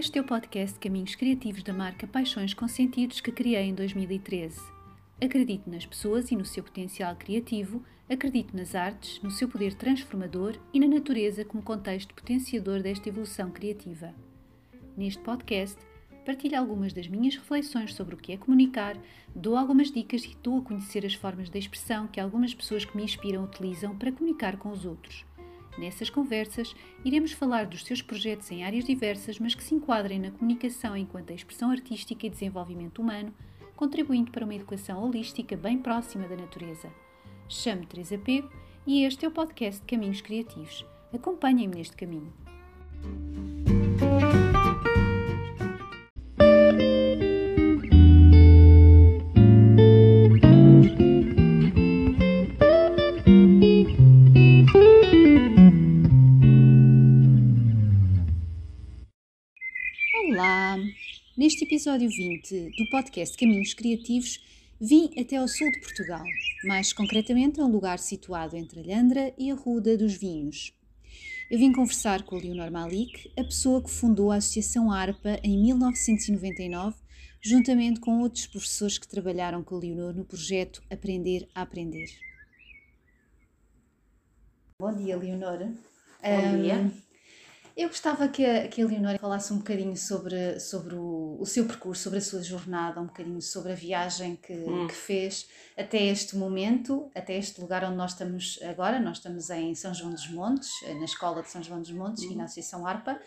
Este é o podcast Caminhos Criativos da marca Paixões com Sentidos que criei em 2013. Acredito nas pessoas e no seu potencial criativo, acredito nas artes, no seu poder transformador e na natureza como contexto potenciador desta evolução criativa. Neste podcast, partilho algumas das minhas reflexões sobre o que é comunicar, dou algumas dicas e dou a conhecer as formas de expressão que algumas pessoas que me inspiram utilizam para comunicar com os outros. Nessas conversas, iremos falar dos seus projetos em áreas diversas, mas que se enquadrem na comunicação enquanto a expressão artística e desenvolvimento humano, contribuindo para uma educação holística bem próxima da natureza. Chamo-me Teresa Pego e este é o podcast Caminhos Criativos. Acompanhem-me neste caminho. Neste episódio 20 do podcast Caminhos Criativos, vim até ao sul de Portugal, mais concretamente a um lugar situado entre Alhandra e a Ruda dos Vinhos. Eu vim conversar com a Leonor Malik, a pessoa que fundou a Associação ARPA em 1999, juntamente com outros professores que trabalharam com a Leonor no projeto Aprender a Aprender. Bom dia, Leonor. Bom dia. Eu gostava que a, que a Leonora falasse um bocadinho sobre, sobre o, o seu percurso, sobre a sua jornada, um bocadinho sobre a viagem que, Hum. que fez até este momento, até este lugar onde nós estamos agora. Nós estamos em São João dos Montes, eh, na Escola de São João dos Montes e na Associação ARPA,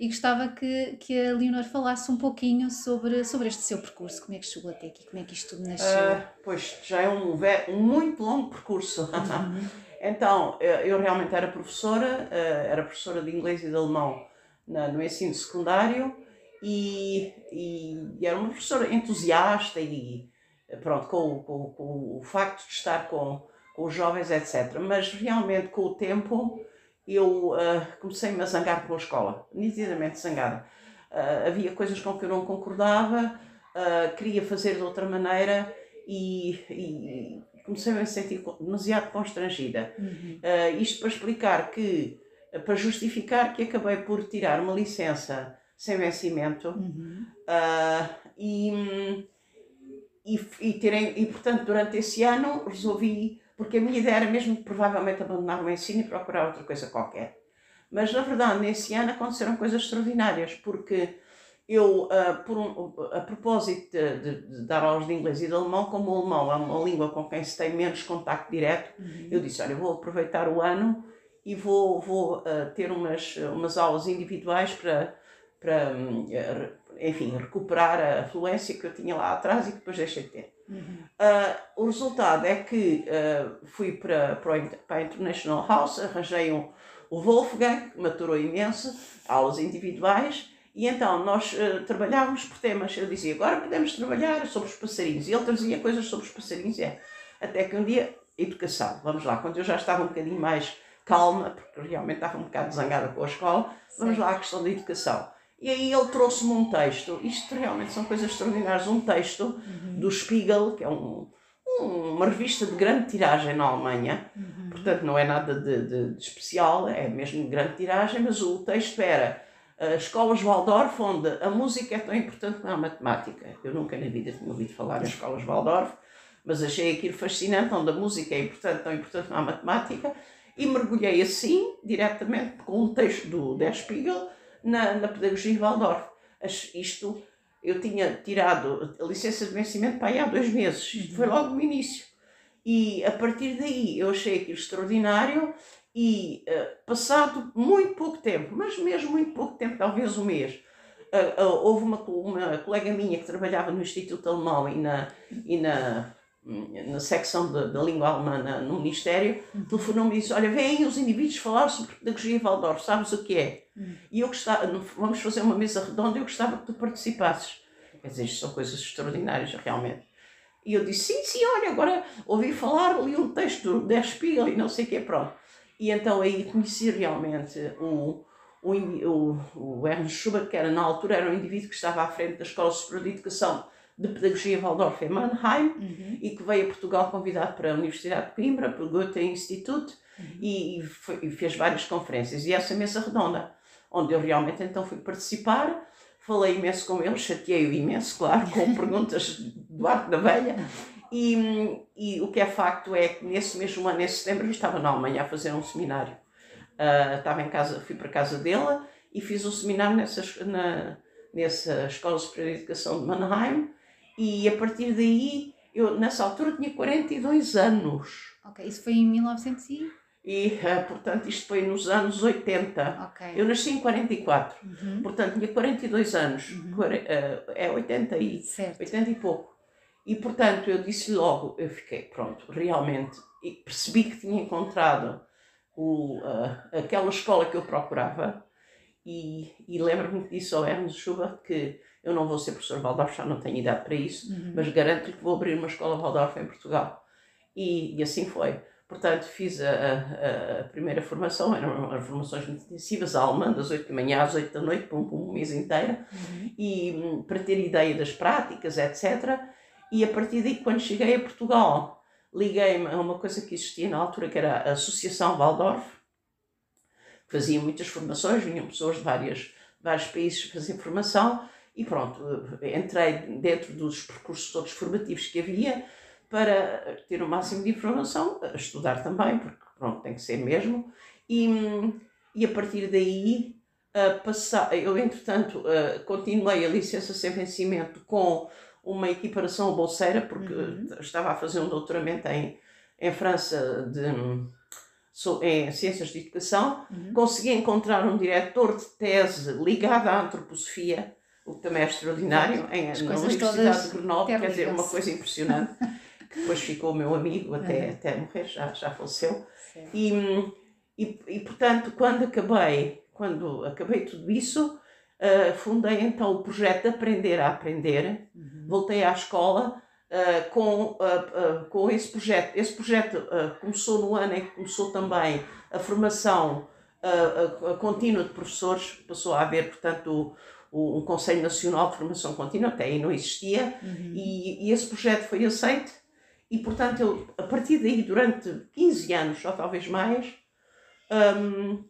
e gostava que, que a Leonor falasse um pouquinho sobre, sobre este seu percurso, como é que chegou até aqui, como é que isto tudo nasceu. Ah, pois já é um, um muito longo percurso. Uhum. então, eh, eu realmente era professora, eh, era professora de inglês e de alemão no ensino secundário e, e- era uma professora entusiasta e pronto, com, com com o facto de estar com, com os jovens, etc. Mas realmente com o tempo eu ah, comecei-me a zangar com a escola, nitidamente zangada. Ah, havia coisas com que eu não concordava, ah, queria fazer de outra maneira e, e comecei-me a sentir co- demasiado constrangida. Uhum. Ah, isto para explicar que, para justificar que acabei por tirar uma licença sem vencimento Uhum. ah, e, e, e, terem, e, portanto, durante esse ano resolvi, porque a minha ideia era mesmo provavelmente abandonar o ensino e procurar outra coisa qualquer. Mas, na verdade, nesse ano aconteceram coisas extraordinárias, porque eu, ah, por um- a propósito de, de- de dar aulas de inglês e de alemão, como o alemão é uma língua com quem se tem menos contacto direto, Uhum. eu disse, olha, vou aproveitar o ano e vou, vou ah, ter umas, umas aulas individuais para, para hum, enfim, recuperar a fluência que eu tinha lá atrás e que depois deixei de ter. Uhum. Ah, o resultado é que fui para, para, para a International House, arranjei um, o Wolfgang, que me aturou imenso, aulas individuais, e então nós ah, trabalhávamos por temas. Eu dizia, agora podemos trabalhar sobre os passarinhos, e ele trazia coisas sobre os passarinhos, é. até que um dia, educação, vamos lá, quando eu já estava um bocadinho mais calma, porque realmente estava um bocado zangada com a escola, vamos lá à questão da educação. E aí ele trouxe-me um texto, isto realmente são coisas extraordinárias, um texto Uhum. do Spiegel, que é um, um- uma revista de grande tiragem na Alemanha, Uhum. portanto não é nada de, de- de especial, é mesmo de grande tiragem, mas o texto era uh, Escolas Waldorf, onde a música é tão importante como a matemática. Eu nunca na vida tinha ouvido falar em Escolas Waldorf, mas achei aquilo fascinante, onde a música é importante, tão importante como a matemática, e mergulhei assim, diretamente, com um texto do Der Spiegel, na, na pedagogia Waldorf. Isto, eu tinha tirado a licença de vencimento para aí há dois meses, isto foi logo no início. E a partir daí eu achei aquilo extraordinário e eh, passado muito pouco tempo, mas mesmo muito pouco tempo, talvez um mês, eh, eh, houve uma, uma colega minha que trabalhava no Instituto Alemão e na, e na, na secção da, língua alemã na- no Ministério, telefonou-me e disse, olha, vêm os indivíduos falar sobre pedagogia Waldorf, sabes o que é? Hum. E eu gostava, vamos fazer uma mesa redonda, eu gostava que tu participasses. Quer dizer, isto são coisas extraordinárias, realmente. E eu disse, sim, sim, olha, agora ouvi falar, li um texto do Der Spiegel e não sei o que, pronto. E então aí conheci realmente o, o, o, Ernst Schubert, que era na altura era um indivíduo que estava à frente da Escola Superior de Educação de Pedagogia Waldorf em Mannheim Uhum. e que veio a Portugal convidado para a Universidade de Coimbra, para o Goethe Institute e, e foi- e fez várias conferências. E essa mesa redonda, onde eu realmente então fui participar, falei imenso com ele, chateei-o imenso, claro, com perguntas do arco da velha. E, e, o que é facto é que nesse mesmo ano, em setembro, eu estava na Alemanha a fazer um seminário. Uh, estava em casa, fui para casa dele e fiz um seminário nessa, na, nessa Escola Superior de Educação de Mannheim. E a partir daí, eu nessa altura tinha 42 anos. Ok, isso foi em 1900 e... E, uh, portanto, isto foi nos anos 80. Okay. Eu nasci em 44. Uhum. Portanto, tinha 42 anos. Uhum. Uh, é 80 e, certo. 80 e pouco. E, portanto, eu disse logo, eu fiquei, pronto, realmente, e percebi que tinha encontrado o, uh, aquela escola que eu procurava. E, e lembro-me que disse ao Hermes Chuba que eu não vou ser professor Waldorf, já não tenho idade para isso, uhum. mas garanto-lhe que vou abrir uma escola Waldorf em Portugal. E, e assim foi. Portanto, fiz a, a, primeira formação, eram formações muito intensivas, a alemã, das 8 da manhã às 8 da noite, por um, por um mês inteiro, uhum. e um, para ter ideia das práticas, etc. E a partir daí, quando cheguei a Portugal, liguei-me a uma coisa que existia na altura, que era a Associação Waldorf, que fazia muitas formações, vinham pessoas de várias, vários países fazer formação, e pronto, entrei dentro dos percursos todos formativos que havia, para ter o máximo de informação, estudar também, porque pronto, tem que ser mesmo, e, e a partir daí uh, passar, eu entretanto uh, continuei a licença sem vencimento com uma equiparação bolseira, porque uhum. estava a fazer um doutoramento em, em França de, em Ciências de Educação, uhum. consegui encontrar um diretor de tese ligado à antroposofia, o que também é extraordinário, em, na Universidade de Grenoble, quer dizer, uma coisa impressionante. que depois ficou meu amigo até, uhum. até morrer, já, já faleceu. E, e, e, portanto, quando acabei, quando acabei tudo isso, uh, fundei então o projeto de Aprender a Aprender. Uhum. Voltei à escola uh, com, uh, com esse projeto. Esse projeto começou no ano em que começou também a formação contínua de professores, passou a haver, portanto, o, um Conselho Nacional de Formação Contínua, até aí não existia, uhum. e, e esse projeto foi aceito e, portanto, eu, a partir daí, durante 15 anos, ou talvez mais, um,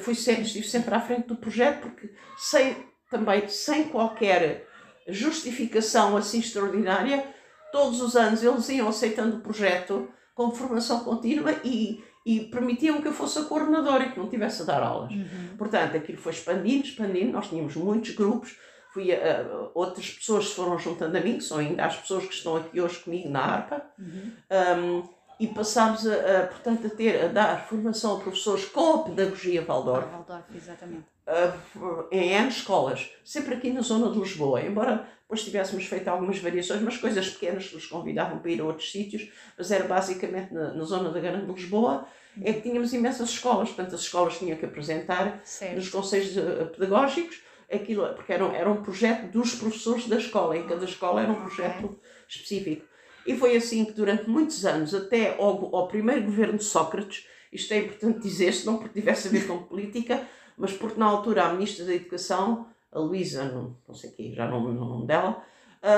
fui sempre, estive sempre à frente do projeto, porque sem, também sem qualquer justificação assim extraordinária, todos os anos eles iam aceitando o projeto com formação contínua e, e permitiam que eu fosse a coordenadora e que não tivesse a dar aulas. Uhum. Portanto, aquilo foi expandindo, expandindo, nós tínhamos muitos grupos, fui a, a, outras pessoas se foram juntando a mim, que são ainda as pessoas que estão aqui hoje comigo na ARPA, uhum. um, e passámos a, a, portanto, a ter, a dar formação a professores com a pedagogia Waldorf. Waldorf, exatamente. Uh, em N escolas, sempre aqui na zona de Lisboa, embora depois tivéssemos feito algumas variações, mas coisas pequenas que nos convidavam para ir a outros sítios, mas era basicamente na, na zona da Grande Lisboa, é que tínhamos imensas escolas, portanto as escolas tinham que apresentar certo. nos conselhos eh, pedagógicos aquilo, porque era, era um projeto dos professores da escola, em cada escola era um projeto específico. E foi assim que durante muitos anos, até ao, ao primeiro governo de Sócrates, isto é importante dizer-se, não porque tivesse a ver com política, mas porque na altura a Ministra da Educação, a Luísa, não, não sei quê, já não o nome dela,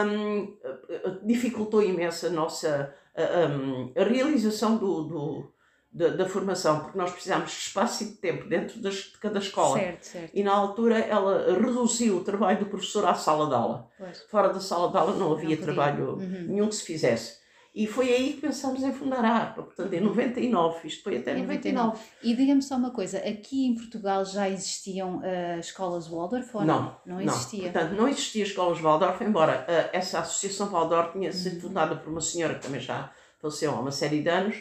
um, dificultou imenso a nossa a, a, a realização do, do da, da, formação, porque nós precisamos de espaço e de tempo dentro das, de cada escola. Certo, certo. E na altura ela reduziu o trabalho do professor à sala de aula. Pois. Fora da sala de aula não havia não trabalho uhum. nenhum que se fizesse. E foi aí que pensámos em fundar a ARPA, portanto em 99, isto foi até 99. 99. E diga-me só uma coisa, aqui em Portugal já existiam uh, escolas Waldorf ou não? Não, não existia. Não. Portanto, não existia escolas Waldorf, embora uh, essa associação Waldorf tinha sido uhum. fundada por uma senhora que também já faleceu há uma série de anos,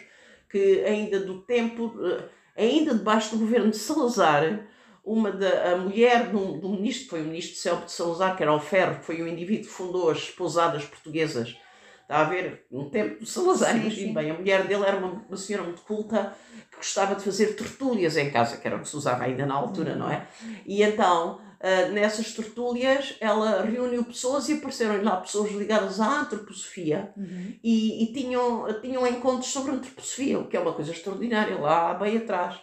que ainda do tempo, eh, ainda debaixo do governo de Salazar, uma da a mulher do, do ministro, foi o ministro Celso de Salazar, que era o Ferro, que foi o indivíduo que fundou as pousadas portuguesas. Está a ver? No tempo Salazar, imagine bem. A mulher dele era uma, uma senhora muito culta que gostava de fazer tertúlias em casa, que era o que se usava ainda na altura, não é? E então Uh, nessas tertúlias, ela reuniu pessoas e apareceram lá pessoas ligadas à antroposofia uhum. e, e, tinham, tinham encontros sobre antroposofia, o que é uma coisa extraordinária, lá bem atrás.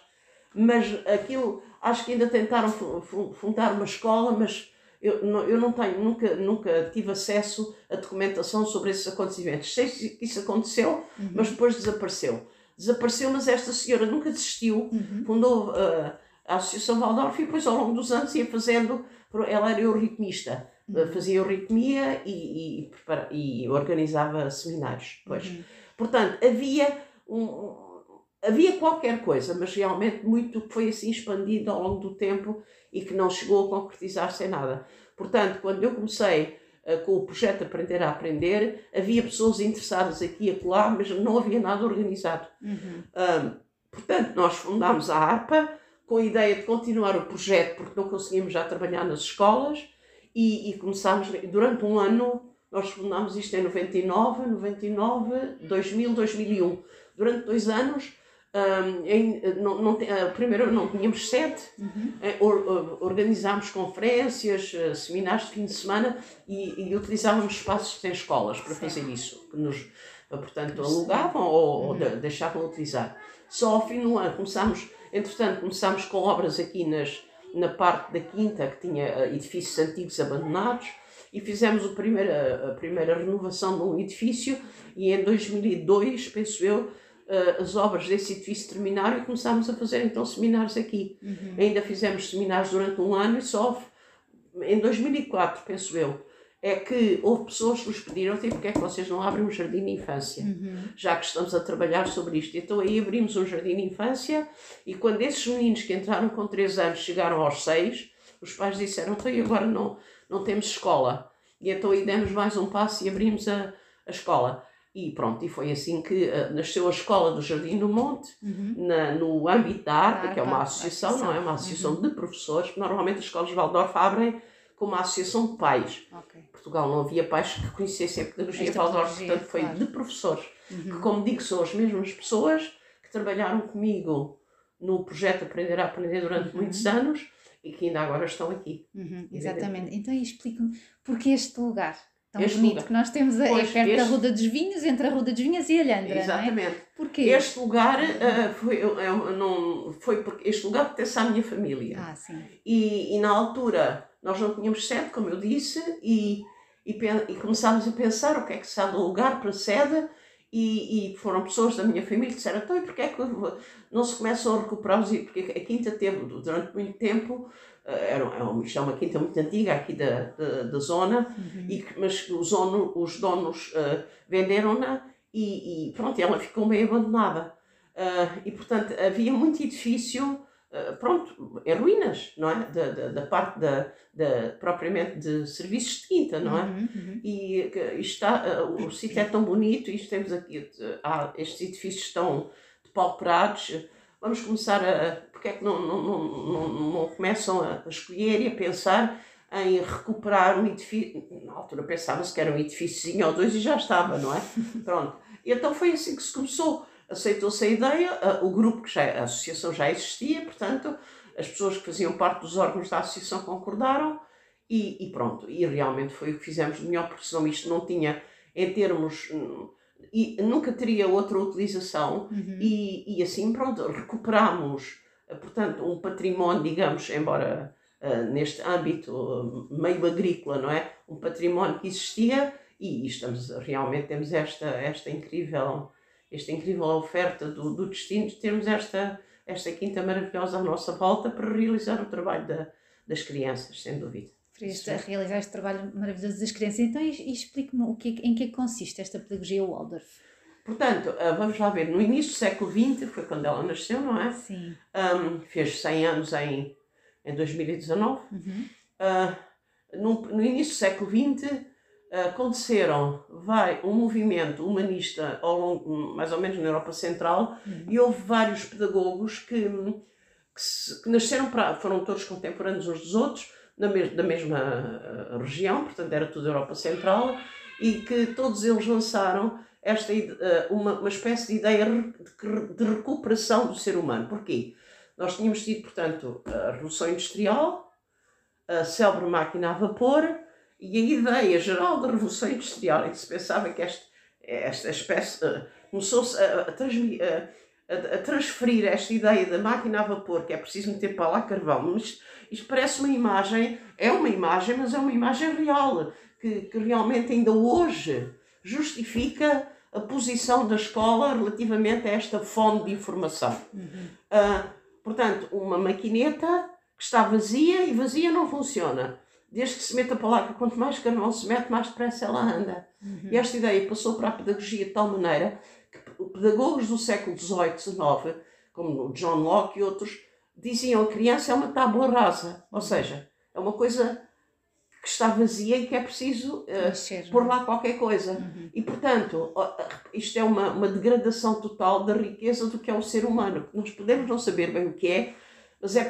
Mas aquilo, acho que ainda tentaram fundar uma escola, mas eu, eu não tenho, nunca, nunca tive acesso a documentação sobre esses acontecimentos. Sei que isso aconteceu, uhum. mas depois desapareceu. Desapareceu, mas esta senhora nunca desistiu, uhum. fundou. Uh, a Associação Waldorf e depois ao longo dos anos ia fazendo, ela era euritmista, uhum. fazia euritmia e, e, e, organizava seminários depois. Uhum. Portanto, havia um, havia qualquer coisa, mas realmente muito que foi assim expandido ao longo do tempo e que não chegou a concretizar-se em nada. Portanto, quando eu comecei uh, com o projeto Aprender a Aprender, havia pessoas interessadas aqui e acolá, mas não havia nada organizado. Uhum. portanto, nós fundámos a ARPA com a ideia de continuar o projeto, porque não conseguimos já trabalhar nas escolas, e, e começámos, durante um ano, nós fundámos isto em 99, 99, 2000, 2001. Durante dois anos, um, em, não, não, uh, primeiro não tínhamos sede, uhum. uh, or, organizámos conferências, uh, seminários de fim de semana e, e utilizávamos espaços em escolas para fazer isso, que nos, portanto, alugavam ou, uhum. ou de, deixavam utilizar. Só ao fim do ano começámos, entretanto, começámos com obras aqui nas, na parte da quinta, que tinha edifícios antigos abandonados, e fizemos a primeira, a primeira renovação de um edifício e em 2002, penso eu, uh, as obras desse edifício terminaram e começámos a fazer então seminários aqui. Uhum. Ainda fizemos seminários durante um ano e só em 2004, penso eu, é que houve pessoas que nos pediram tipo, porque é que vocês não abrem um jardim de infância, uhum. já que estamos a trabalhar sobre isto. Então aí abrimos um jardim de infância e quando esses meninos que entraram com 3 anos chegaram aos 6, os pais disseram, então e agora não, não temos escola. E então aí demos mais um passo e abrimos a, a escola. E pronto, e foi assim que uh, nasceu a Escola do Jardim do Monte, uhum. na, no âmbito da ARPA, que é uma associação, associação. não é? Uma associação uhum. de professores, normalmente as escolas de Waldorf abrem com uma associação de pais. Okay. Portugal não havia pais que conhecessem a pedagogia Esta Waldorf, portanto foi claro. de professores, uhum. que como digo são as mesmas pessoas que trabalharam comigo no projeto Aprender a Aprender durante uhum. muitos anos e que ainda agora estão aqui. Uhum, exatamente. Então explica-me, porquê este lugar? Tão este bonito lugar. que nós temos pois, perto este... da Ruda dos Vinhos, entre a Ruda dos Vinhos e a Lhandra. Exatamente. É? Porquê? Este lugar uh, foi, uh, não, foi porque este lugar pertence à minha família. Ah, sim. E, e na altura nós não tínhamos sede, como eu disse, e, e, e começámos a pensar o que é que se há de lugar para sede. E, e, foram pessoas da minha família que disseram: então, e porquê é que não se começam a recuperar os. Porque a quinta teve, durante muito tempo, eh, era, uma, isto é uma quinta muito antiga aqui da, da, da zona, uhum. e, mas os, ono, os donos uh, venderam-na e, e, pronto, ela ficou meio abandonada. Uh, e portanto havia muito edifício, uh, pronto, em ruínas, não é? Da, da, da parte da, da, propriamente de serviços de quinta, não é? Uhum, uhum. E está, o sítio é tão bonito, isto temos aqui, há, estes edifícios estão depauperados, vamos começar a. Porque é que não, não, não, não, não começam a escolher e a pensar em recuperar um edifício? Na altura pensava-se que era um edifíciozinho ou dois e já estava, não é? Pronto. E então foi assim que se começou. Aceitou-se a ideia, o grupo que já, a associação já existia, portanto, as pessoas que faziam parte dos órgãos da associação concordaram e, e pronto. E realmente foi o que fizemos de melhor, porque senão isto não tinha, em termos e nunca teria outra utilização uhum. e, e assim pronto recuperamos eh, portanto um património digamos embora uh, neste âmbito uh, meio agrícola não é um património que existia e estamos realmente temos esta esta incrível esta incrível oferta do, do destino de termos esta esta quinta maravilhosa à nossa volta para realizar o trabalho da, das crianças sem dúvida para este, a realizar este trabalho maravilhoso das crianças. Então, explique-me o que, em que consiste esta pedagogia Waldorf. Portanto, ah, vamos lá ver, no início do século XX, foi quando ela nasceu, não é? Sim. Um, fez 100 anos em, em 2019. Uhum. Uh, no, no, início do século XX, uh, aconteceram vai, um movimento humanista ao longo, mais ou menos na Europa Central uhum. e houve vários pedagogos que, que, se, que nasceram para, foram todos contemporâneos uns dos outros, da, da mesma região, portanto era tudo Europa Central, e que todos eles lançaram esta uh, uma, uma espécie de ideia de, recuperação do ser humano. Porquê? Nós tínhamos tido, portanto, a Revolução Industrial, a célebre máquina a vapor, e a ideia geral da Revolução Industrial, em que se pensava que este, esta espécie uh, começou-se a, a, a, a, transferir esta ideia da máquina a vapor, que é preciso meter para lá carvão, mas isto parece uma imagem, é uma imagem, mas é uma imagem real, que, que realmente ainda hoje justifica a posição da escola relativamente a esta fonte de informação. Uhum. Uh, Portanto, uma maquineta que está vazia e vazia não funciona. Desde que se meta para lá, que quanto mais carvão se mete, mais depressa ela anda. Uhum. E esta ideia passou para a pedagogia de tal maneira que pedagogos do século XVIII, XIX, como John Locke e outros, diziam a criança é uma tábua rasa. Ou seja, é uma coisa que está vazia e que é preciso uh, pôr lá qualquer coisa. Uhum. E, portanto, isto é uma, uma degradação total da riqueza do que é o ser humano. Nós podemos não saber bem o que é, mas é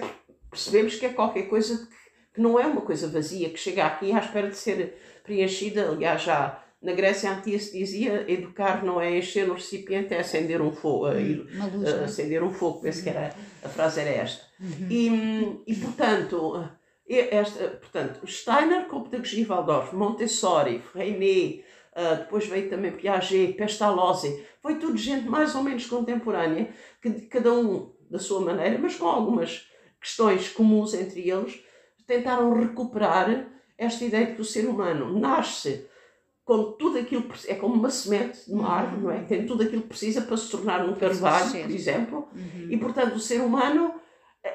percebemos que é qualquer coisa que, que não é uma coisa vazia, que chega aqui à espera de ser preenchida. Aliás, já na Grécia Antiga se dizia educar não é encher um recipiente, é acender um fogo. Hum, luz, uh, acender um fogo, penso uhum. que era, a frase era esta. Uhum. E, e, portanto esta, portanto, Steiner com pedagogia Waldorf, Montessori, Freinet, uh, depois veio também Piaget, Pestalozzi, foi tudo gente mais ou menos contemporânea, que cada um da sua maneira, mas com algumas questões comuns entre eles, tentaram recuperar esta ideia de que o ser humano nasce com tudo aquilo, é como uma semente de uma árvore, não é? Tem tudo aquilo que precisa para se tornar um carvalho, por exemplo, uhum. e portanto o ser humano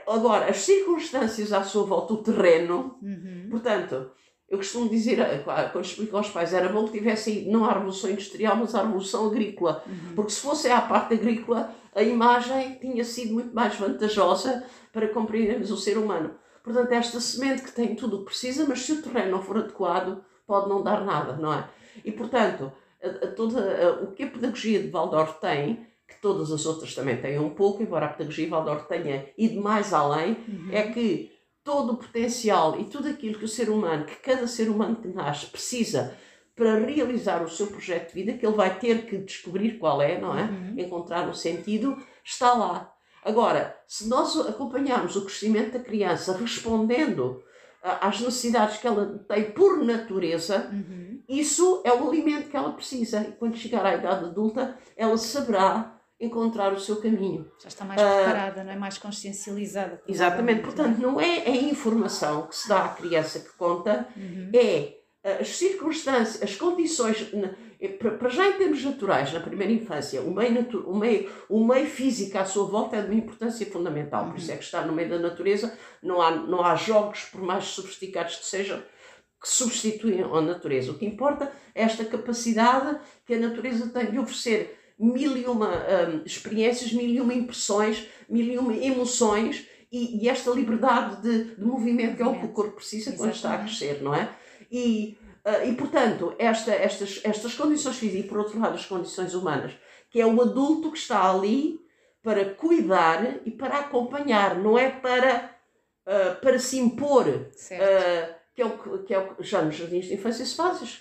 Agora, as circunstâncias à sua volta, o terreno, uhum. portanto, eu costumo dizer, eh, quando explico aos pais, era bom que tivesse ido não à Revolução Industrial, mas à Revolução Agrícola. Uhum. Porque se fosse à parte agrícola, a imagem tinha sido muito mais vantajosa para compreendermos o ser humano. Portanto, esta semente que tem tudo o que precisa, mas se o terreno não for adequado, pode não dar nada, não é? E, portanto, a, a toda, a, o que a pedagogia de Waldorf tem que todas as outras também têm um pouco, embora a pedagogia Waldorf tenha ido mais além, uhum. é que todo o potencial e tudo aquilo que o ser humano, que cada ser humano que nasce precisa para realizar o seu projeto de vida, que ele vai ter que descobrir qual é, não é? Uhum. Encontrar o um sentido, está lá. Agora, se nós acompanharmos o crescimento da criança respondendo às necessidades que ela tem por natureza, uhum. isso é o alimento que ela precisa. E quando chegar à idade adulta, ela saberá encontrar o seu caminho. Já está mais preparada, uh, não é? Mais consciencializada. Exatamente. Portanto, não é a informação que se dá à criança que conta, uhum. é as circunstâncias, as condições, para já em termos naturais, na primeira infância, o meio, o meio, o meio físico à sua volta é de uma importância fundamental. Por isso é que estar no meio da natureza, não há, não há jogos, por mais sofisticados que sejam, que substituem a natureza. O que importa é esta capacidade que a natureza tem de oferecer mil e uma um, experiências, mil e uma impressões, mil e uma emoções e, e esta liberdade de, de, movimento que é o que o corpo precisa quando está a crescer, não é? E, uh, e portanto, esta, estas, estas condições físicas e, por outro lado, as condições humanas, que é o adulto que está ali para cuidar e para acompanhar, não é para, uh, para se impor. Uh, que é o que, é o que já nos jardins de infância se faz,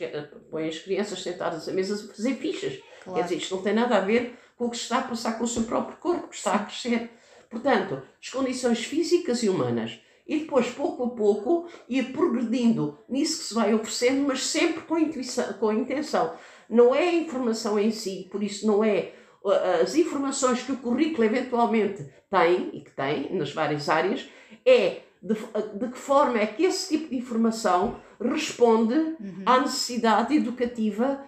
põe as crianças sentadas à mesa a fazer fichas. Claro. Quer dizer, isto não tem nada a ver com o que está a passar com o seu próprio corpo, que está a crescer. Portanto, as condições físicas e humanas. E depois, pouco a pouco, ir progredindo nisso que se vai oferecendo, mas sempre com, intuição, com intenção. Não é a informação em si, por isso não é uh, as informações que o currículo eventualmente tem, e que tem nas várias áreas, é de, de que forma é que esse tipo de informação responde uhum. à necessidade educativa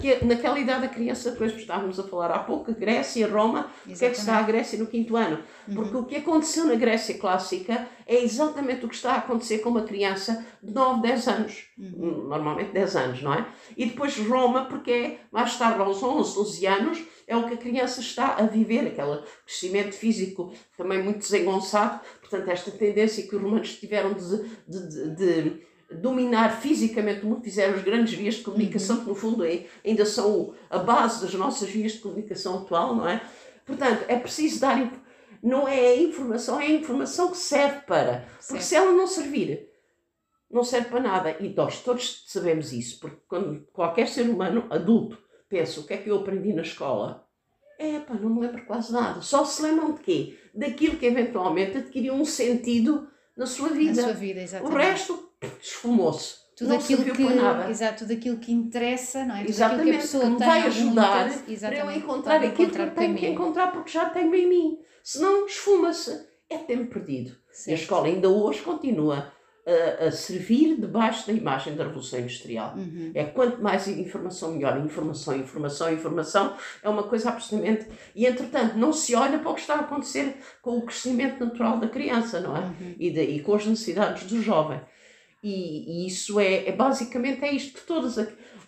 que é, naquela idade a criança, depois estávamos a falar há pouco, Grécia, Roma, o que é que está a Grécia no quinto ano? Uhum. Porque o que aconteceu na Grécia clássica é exatamente o que está a acontecer com uma criança de 9, 10 anos, uhum. normalmente 10 anos, não é? E depois Roma, porque é mais tarde, aos 11, 12 anos, é o que a criança está a viver, aquele crescimento físico também muito desengonçado, portanto, esta tendência que os romanos tiveram de, de, de, de dominar fisicamente como fizeram as grandes vias de comunicação, uhum. que no fundo é, ainda são a base das nossas vias de comunicação atual, não é? Portanto, é preciso dar. Não é a informação, é a informação que serve para. Porque certo. se ela não servir, não serve para nada. E nós todos sabemos isso, porque quando qualquer ser humano adulto pensa o que é que eu aprendi na escola, é pá, não me lembro quase nada. Só se lembram de quê? Daquilo que eventualmente adquiriu um sentido na sua vida. Na sua vida, exatamente. O resto esfumou-se. Tudo não aquilo que, nada. Exato, tudo aquilo que interessa, não é? Tudo Exatamente, que, a pessoa que me vai ajudar para eu encontrar aquilo que eu tenho que encontrar porque já tenho em mim. Senão esfuma-se. É tempo perdido. Certo. E a escola ainda hoje continua a, a, servir debaixo da imagem da Revolução Industrial. Uhum. É quanto mais informação, melhor. Informação, informação, informação é uma coisa absolutamente. E, entretanto, não se olha para o que está a acontecer com o crescimento natural da criança, não é? Uhum. E, de, e com as necessidades do jovem. E, e isso é, é, basicamente é isto que todas.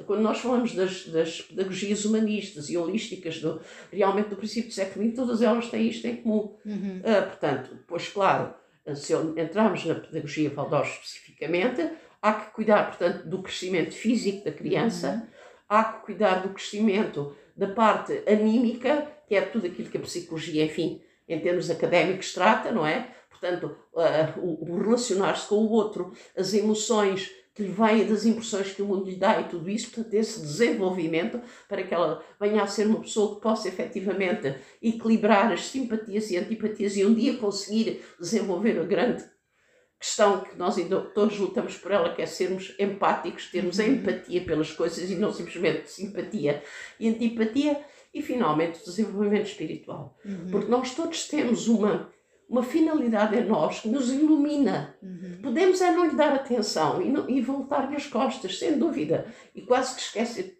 Quando nós falamos das, das pedagogias humanistas e holísticas, do, realmente do princípio do século XX, todas elas têm isto em comum. Uhum. Uh, portanto, pois claro se entrarmos na pedagogia Valdós especificamente, há que cuidar, portanto, do crescimento físico da criança, uhum. há que cuidar do crescimento da parte anímica, que é tudo aquilo que a psicologia, enfim, em termos académicos trata, não é? Portanto, uh, o, o relacionar-se com o outro, as emoções, que lhe vêm das impressões que o mundo lhe dá e tudo isso, portanto, esse desenvolvimento para que ela venha a ser uma pessoa que possa efetivamente equilibrar as simpatias e antipatias e um dia conseguir desenvolver a grande questão que nós ainda todos lutamos por ela, que é sermos empáticos, termos a uhum. empatia pelas coisas e não simplesmente simpatia e antipatia, e finalmente o desenvolvimento espiritual. Uhum. Porque nós todos temos uma uma finalidade em nós que nos ilumina. Uhum. Podemos é não lhe dar atenção e, e voltar-lhe as costas, sem dúvida, e quase que esquecer.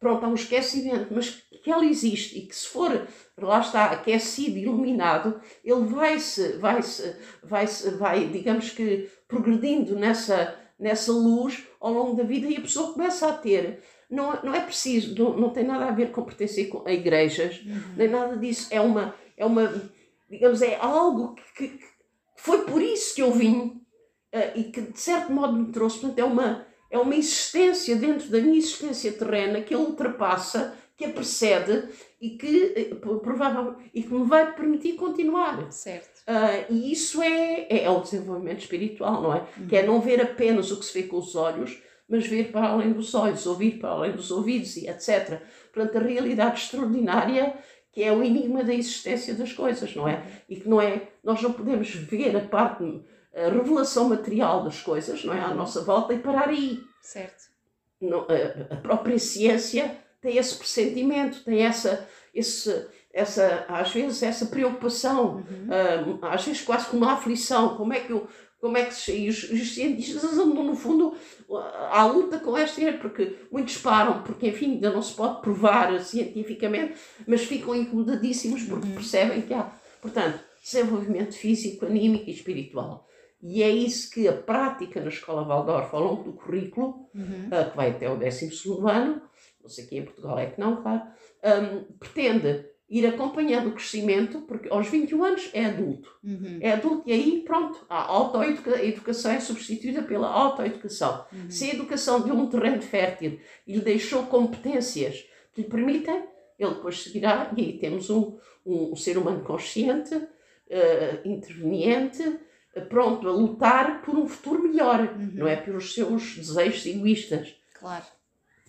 Pronto, há um esquecimento, mas que ela existe e que se for, lá está, aquecido, iluminado, ele vai-se, vai-se, vai-se, vai, digamos que, progredindo nessa, nessa luz ao longo da vida e a pessoa começa a ter não, não é preciso, não, não tem nada a ver com pertencer a igrejas, uhum. nem nada disso. É uma, é uma digamos, é algo que, que foi por isso que eu vim uh, e que de certo modo me trouxe. Portanto, é uma, é uma existência dentro da minha existência terrena que a ultrapassa, que a precede e que, uh, provavelmente, e que me vai permitir continuar. Certo. Uh, e isso é, é, é, o desenvolvimento espiritual, não é? Uhum. Que é não ver apenas o que se vê com os olhos, mas ver para além dos olhos, ouvir para além dos ouvidos e etc. Portanto, a realidade extraordinária que é o enigma da existência das coisas, não é? E que não é, nós não podemos ver a parte, a revelação material das coisas, não é? À nossa volta e parar aí. Certo. Não, a, a própria ciência tem esse pressentimento, tem essa, esse, essa, às vezes, essa preocupação, uhum. uh, às vezes quase como uma aflição, como é que eu, como é que se, os, os cientistas andam, no fundo, à luta com esta ideia, porque muitos param, porque, enfim, ainda não se pode provar cientificamente, mas ficam incomodadíssimos porque uhum. percebem que há, portanto, desenvolvimento físico, anímico e espiritual. E é isso que a prática na Escola Waldorf, ao longo do currículo, uhum. uh, que vai até o 12 ano, não sei aqui em Portugal é que não, claro, um, pretende ir acompanhando o crescimento, porque aos 21 anos é adulto. Uhum. É adulto e aí, pronto, a autoeducação é substituída pela autoeducação. Uhum. Se a educação deu um terreno fértil e lhe deixou competências que lhe permitem, ele depois seguirá e aí temos um, um, um ser humano consciente, uh, interveniente, uh, pronto a lutar por um futuro melhor, uhum. não é pelos seus desejos egoístas. Claro.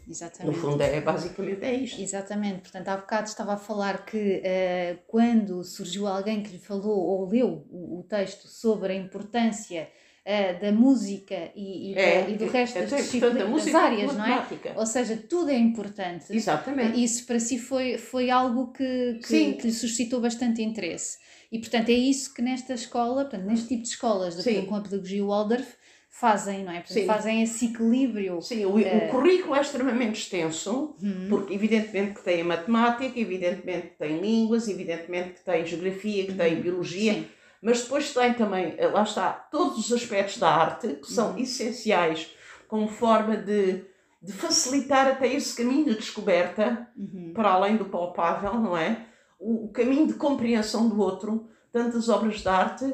Exatamente. No fundo, é, basicamente é isto. Exatamente. Portanto, há bocado estava a falar que uh, quando surgiu alguém que lhe falou ou leu o, o texto sobre a importância uh, da música e, e, é, e do resto é, das disciplinas, das áreas, não é? Ou seja, tudo é importante. Exatamente. Isso para si foi, foi algo que, que, que lhe suscitou bastante interesse. E, portanto, é isso que nesta escola, portanto, neste tipo de escolas de, com a pedagogia Waldorf, fazem, não é? Fazem esse equilíbrio. Sim, o, uh... o eh, currículo é extremamente extenso, uhum. porque evidentemente que tem a matemática, evidentemente que tem línguas, evidentemente que tem geografia, que uhum. tem biologia, Sim. mas depois tem também, eh, lá está, todos os aspectos da arte que são uhum. essenciais como forma de, de facilitar até esse caminho de descoberta, uhum. para além do palpável, não é? O, o caminho de compreensão do outro, tantas obras de arte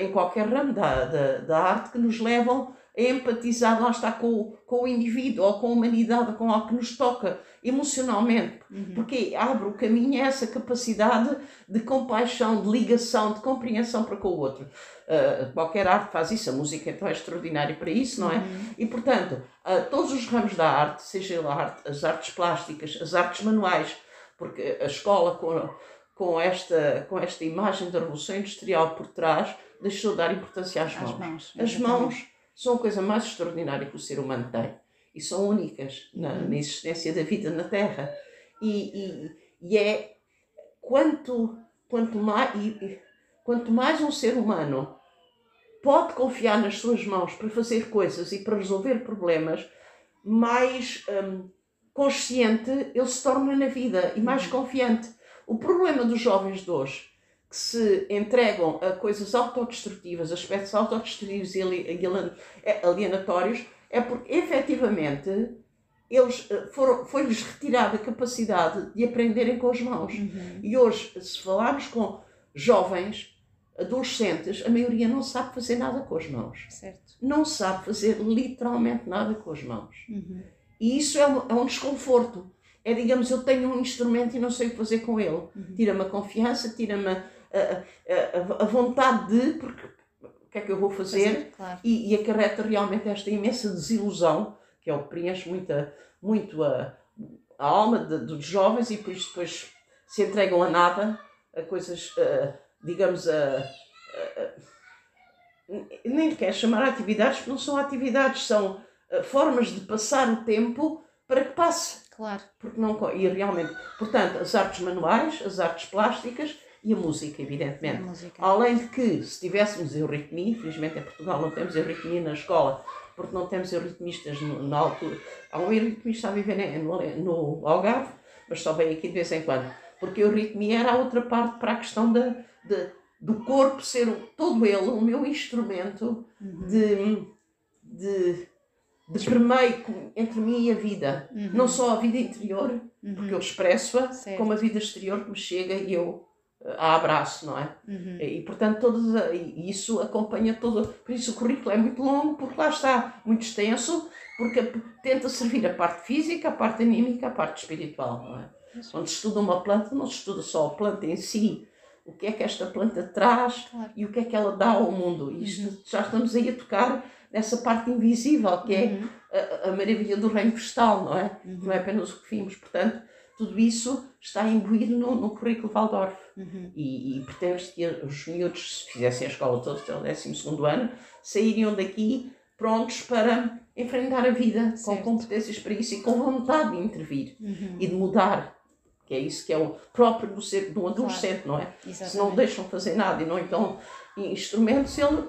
em qualquer ramo da, da, da, arte que nos levam a empatizar, lá está, com, com o indivíduo ou com a humanidade, com algo que nos toca emocionalmente, uhum. porque abre o caminho a essa capacidade de compaixão, de ligação, de compreensão para com o outro. Uh, qualquer arte faz isso, a música então é extraordinária para isso, não é? Uhum. E portanto, uh, todos os ramos da arte, seja a arte, as artes plásticas, as artes manuais, porque a escola com, com, esta, com esta imagem da Revolução Industrial por trás, deixou de dar importância às mãos. As mãos, As mãos são a coisa mais extraordinária que o ser humano tem e são únicas na, uhum. na existência da vida na Terra. E, e, e é quanto, quanto, mais, e, quanto mais um ser humano pode confiar nas suas mãos para fazer coisas e para resolver problemas, mais hum, consciente ele se torna na vida e mais confiante. O problema dos jovens de hoje, que se entregam a coisas autodestrutivas, aspectos autodestrutivos e é, alienatórios, é porque efetivamente eles eh, foram, foi-lhes retirada a capacidade de aprenderem com as mãos. Uhum. E hoje, se falarmos com jovens, adolescentes, a maioria não sabe fazer nada com as mãos. Certo. Não sabe fazer literalmente nada com as mãos. Uhum. E isso é um, é um, desconforto. É, digamos, eu tenho um instrumento e não sei o que fazer com ele. Uhum. Tira-me a confiança, tira-me a, a, a, a, vontade de, porque o que é que eu vou fazer? fazer claro. e, e acarreta realmente esta imensa desilusão, que é o que preenche muita, muito a, a alma de, dos jovens e por isso depois se entregam a nada, a coisas, digamos, a, nem quer chamar atividades, porque não são atividades, são formas de passar o tempo para que passe. Claro. Porque não, e realmente, portanto, as artes manuais, as artes plásticas e a música, evidentemente. A música. Além de que, se tivéssemos euritmia, infelizmente em Portugal não temos euritmia na escola, porque não temos euritmistas na altura. Há um euritmista a viver no, no Algarve, mas só vem aqui de vez em quando. Porque a euritmia era a outra parte para a questão de, de do corpo ser todo ele o meu instrumento uhum. de, de de permeio entre mim e a vida. Uhum. Não só a vida interior, uhum. porque eu expresso-a, como a vida exterior que me chega e eu a abraço, não é? Uhum. E, portanto, todos, e isso acompanha todo. Por isso, o currículo é muito longo, porque lá está, muito extenso, porque tenta servir a parte física, a parte anímica, a parte espiritual, não é? Quando se estuda uma planta, não se estuda só a planta em si, o que é que esta planta traz claro. e o que é que ela dá ao mundo. Isto uhum. já estamos aí a tocar nessa parte invisível, que é uhum. a, a, maravilha do reino vegetal, não é? Uhum. Não é apenas o que vimos. Portanto, tudo isso está imbuído no, no currículo Waldorf. Uhum. E, e pretende que os miúdos, se fizessem a escola toda até o 12 ano, sairiam daqui prontos para enfrentar a vida, certo. com competências para isso e com vontade de intervir uhum. e de mudar. Que é isso que é o próprio do ser um adolescente, claro. não é? Exatamente. Se não deixam fazer nada e não então instrumentos, ele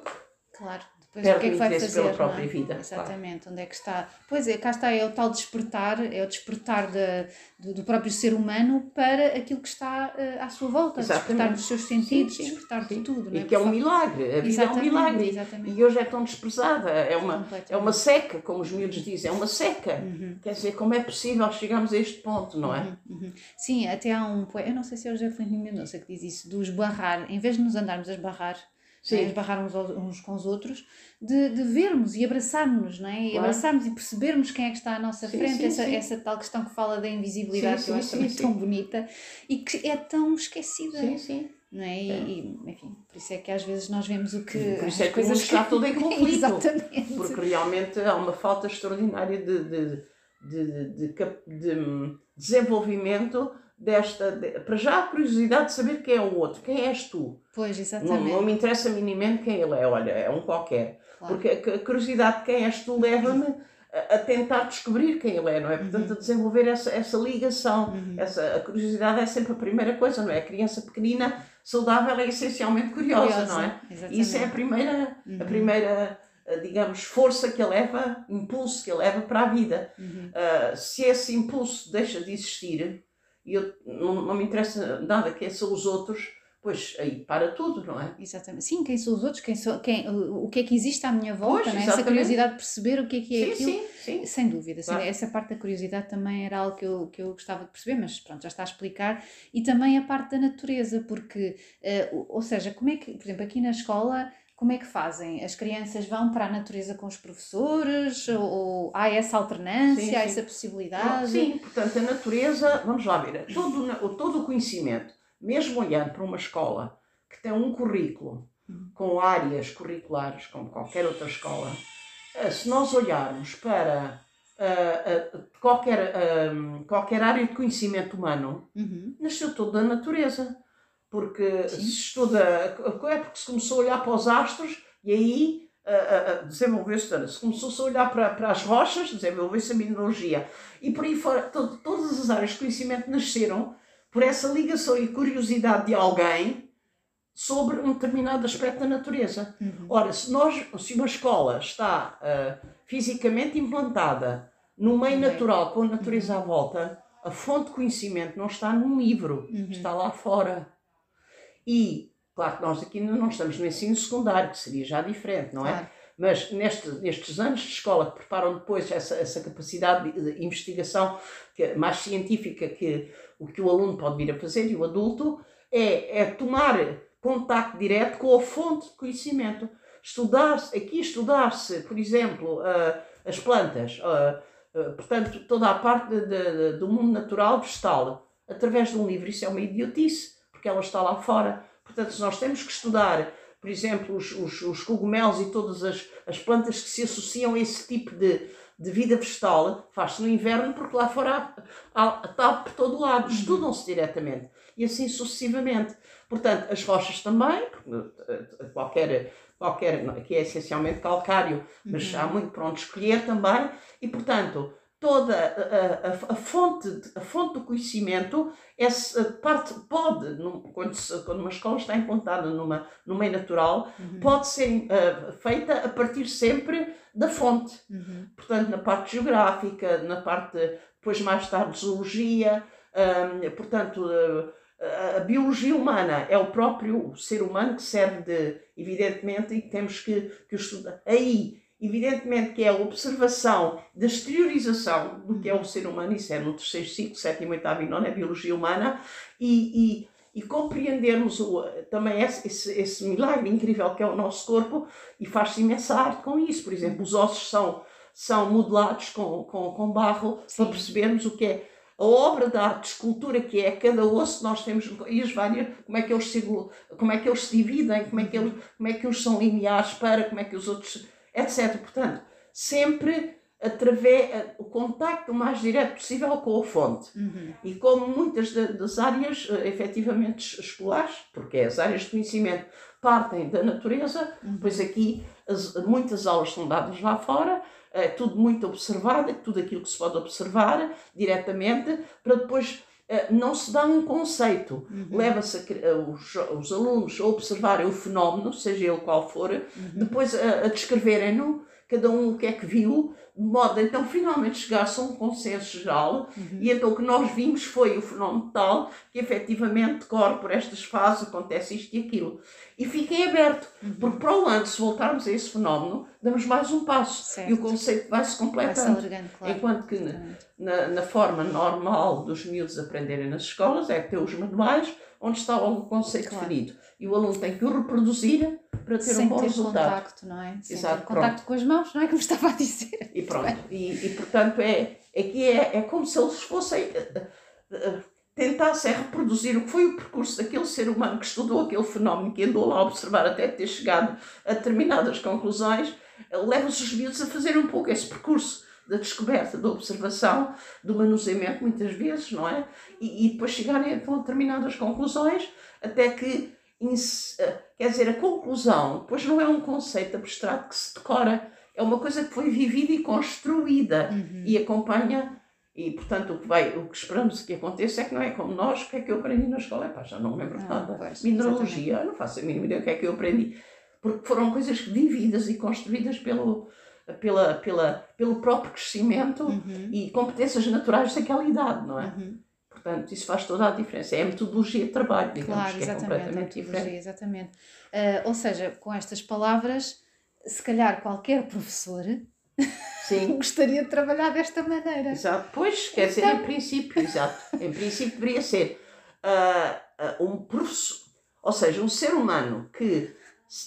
claro. Depois Perde o que é que vai fazer? Pela própria é? vida. Exatamente, claro. onde é que está. Pois é, cá está, é o tal despertar, é o despertar de, do, do, próprio ser humano para aquilo que está uh, à sua volta, exatamente. despertar dos seus sentidos, sim, sim, despertar sim. de tudo. E é? que é um milagre, a vida é um milagre. Exatamente. E hoje é tão desprezada, é uma, é uma seca, como os miúdos dizem, é uma seca. Uhum. Quer dizer, como é possível chegarmos a este ponto, não é? Uhum, uhum. Sim, até há um poeta, eu não sei se é o José Flintino Mendonça que diz isso, do esbarrar, em vez de nos andarmos a esbarrar Sim. esbarrar uns, uns com os outros, de, de vermos e abraçarmos, não é? E claro. abraçarmos e percebermos quem é que está à nossa sim, frente, sim, essa, essa tal questão que fala da invisibilidade, que eu acho também tão bonita e que é tão esquecida. Sim, sim. Não é? E, é. e, enfim, por isso é que às vezes nós vemos o que. Por isso é que coisas está que... tudo em conflito. Exatamente. Porque realmente há uma falta extraordinária de, de, de, de, de desenvolvimento desta. De, para já a curiosidade de saber quem é o outro, quem és tu. Pois, exatamente. Não, não me interessa minimamente quem ele é, olha, é um qualquer. Claro. Porque a curiosidade de quem és tu leva-me a, a, tentar descobrir quem ele é, não é? Portanto, uhum. a desenvolver essa, essa ligação. Uhum. Essa, a curiosidade é sempre a primeira coisa, não é? A criança pequenina, saudável, é essencialmente curiosa, curiosa não é? Exatamente. Isso é a primeira. Uhum. A primeira digamos, força que a leva, impulso que a leva para a vida. Uhum. Uh, se esse impulso deixa de existir, e eu, não, não me interessa nada quem são os outros, pois aí para tudo, não é? Exatamente. Sim, quem são os outros, quem sou, quem, o, o que é que existe à minha volta, pois, é? essa curiosidade de perceber o que é que é sim, aquilo. Sim, sim. Sem dúvida. Claro. Essa parte da curiosidade também era algo que eu, que eu gostava de perceber, mas pronto, já está a explicar. E também a parte da natureza, porque, uh, ou seja, como é que, por exemplo, aqui na escola como é que fazem? As crianças vão para a natureza com os professores? Ou, há essa alternância, sim, sim. há essa possibilidade? Sim, portanto, a natureza, vamos lá ver, todo, todo o conhecimento, mesmo olhando para uma escola que tem um currículo uhum. com áreas curriculares, como qualquer outra escola, eh, se nós olharmos para uh, uh, qualquer, uh, qualquer área de conhecimento humano, uhum. nasceu todo da natureza porque Sim. se estuda, é porque se começou a olhar para os astros e aí uh, uh, desenvolveu-se, se começou -se a olhar para, para as rochas, desenvolveu-se a mineralogia. E por aí fora, todo, todas as áreas de conhecimento nasceram por essa ligação e curiosidade de alguém sobre um determinado aspecto da natureza. Uhum. Ora, se, nós, se uma escola está uh, fisicamente implantada no meio natural, com a natureza uhum. à volta, a fonte de conhecimento não está num livro, uhum. está lá fora. E, claro que nós aqui não estamos no ensino secundário, que seria já diferente, não é? Claro. Mas neste, nestes anos de escola que preparam depois essa, essa capacidade de, investigação que, é mais científica que o que o aluno pode vir a fazer e o adulto, é, é tomar contacto direto com a fonte de conhecimento. Estudar-se, aqui estudar-se, por exemplo, uh, as plantas, uh, uh, portanto, toda a parte de, de, do mundo natural vegetal, através de um livro, isso é uma idiotice, porque ela está lá fora. Portanto, se nós temos que estudar, por exemplo, os, os, os cogumelos e todas as, as plantas que se associam a esse tipo de, de vida vegetal, faz-se no inverno, porque lá fora está por todo lado, uhum. estudam-se diretamente. E assim sucessivamente. Portanto, as rochas também, eh, qualquer, qualquer que é essencialmente calcário, mas uhum. há muito para onde escolher também, e portanto, toda a, a, a, fonte, a fonte do conhecimento, essa parte pode, quando, se, quando uma escola está implantada numa, no meio natural, uhum. pode ser uh, feita a partir sempre da fonte. Uhum. Portanto, na parte geográfica, na parte, depois mais tarde, zoologia, um, portanto, uh, a biologia humana é o próprio ser humano que serve de, evidentemente, e temos que, que estudar. Aí, evidentemente, que é a observação da exteriorização do que é o ser humano, isso é no terceiro ciclo, sétimo, oitavo e nono, é a biologia humana, e, e, e compreendermos o, também esse, esse, esse, milagre incrível que é o nosso corpo, e faz-se imensa arte com isso. Por exemplo, os ossos são, são modelados com, com, com barro Sim. para percebermos o que é a obra de arte, de escultura que é cada osso, nós temos e as várias, como é que eles se, como é que eles se dividem, como é que eles, como é que eles são lineares para, como é que os outros, etc. Portanto, sempre através o contacto mais direto possível com a fonte. Uhum. E como muitas das áreas eh, efetivamente escolares, porque as áreas de conhecimento partem da natureza, uhum. pois aqui as, muitas aulas são dadas lá fora, é tudo muito observado, tudo aquilo que se pode observar diretamente, para depois não se dá um conceito. Uhum. Leva-se os, os, alunos a observarem o fenómeno, seja ele qual for, uhum. depois a, a descreverem-no, cada um o que é que viu, de modo então finalmente chegar-se a um consenso geral. Uhum. E então o que nós vimos foi o fenómeno tal que efetivamente decorre por estas fases, acontece isto e aquilo e fiquem aberto, uhum. porque para o ano, se voltarmos a esse fenómeno, damos mais um passo certo. e o conceito vai se completando. Vai claro. Enquanto que na, na, forma normal dos miúdos aprenderem nas escolas é ter os manuais onde está logo o conceito claro. definido e o aluno tem que o reproduzir para ter Sem um bom ter resultado. contacto, não é? Sem Exato, ter contacto com as mãos, não é? Como estava a dizer. E pronto, e, e portanto é, é que é, é como se eles fossem. Uh, uh, tentasse é reproduzir o que foi o percurso daquele ser humano que estudou aquele fenómeno, que andou lá a observar até ter chegado a determinadas conclusões, leva-os os miúdos a fazer um pouco esse percurso da descoberta, da observação, do manuseamento, muitas vezes, não é? E, e depois chegarem então, a determinadas conclusões, até que, quer dizer, a conclusão depois não é um conceito abstrato que se decora, é uma coisa que foi vivida e construída uhum. e acompanha e, portanto, o que, vai, o que esperamos que aconteça é que não é como nós, o que é que eu aprendi na escola? Epá, já não me lembro ah, nada. Pois, Mineralogia, não faço a mínima ideia o que é que eu aprendi. Porque foram coisas vividas e construídas pelo, pela, pela, pelo próprio crescimento uhum. e competências naturais daquela idade, não é? Uhum. Portanto, isso faz toda a diferença. É a metodologia de trabalho, digamos, claro, que é completamente diferente. Exatamente. Uh, ou seja, com estas palavras, se calhar qualquer professor Sim. gostaria de trabalhar desta maneira. Exato. Pois, quer então... dizer, em princípio, exato. Em princípio deveria ser uh, uh, um professor, ou seja, um ser humano que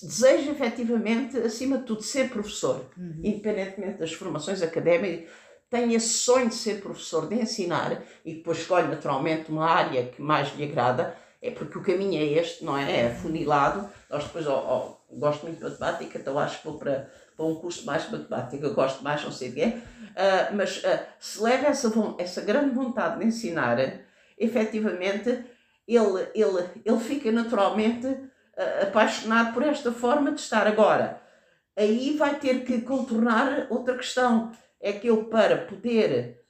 deseja efetivamente, acima de tudo, ser professor, uhum. independentemente das formações académicas, tem esse sonho de ser professor, de ensinar, e depois escolhe naturalmente uma área que mais lhe agrada, é porque o caminho é este, não é? É afunilado. Nós depois, oh, oh, gosto muito de matemática, então acho que vou para para um curso mais de matemática, eu gosto mais, não sei o quê, uh, mas uh, se leva essa, essa grande vontade de ensinar, efetivamente, ele, ele, ele fica naturalmente uh, apaixonado por esta forma de estar. Agora, aí vai ter que contornar outra questão, é que eu, para poder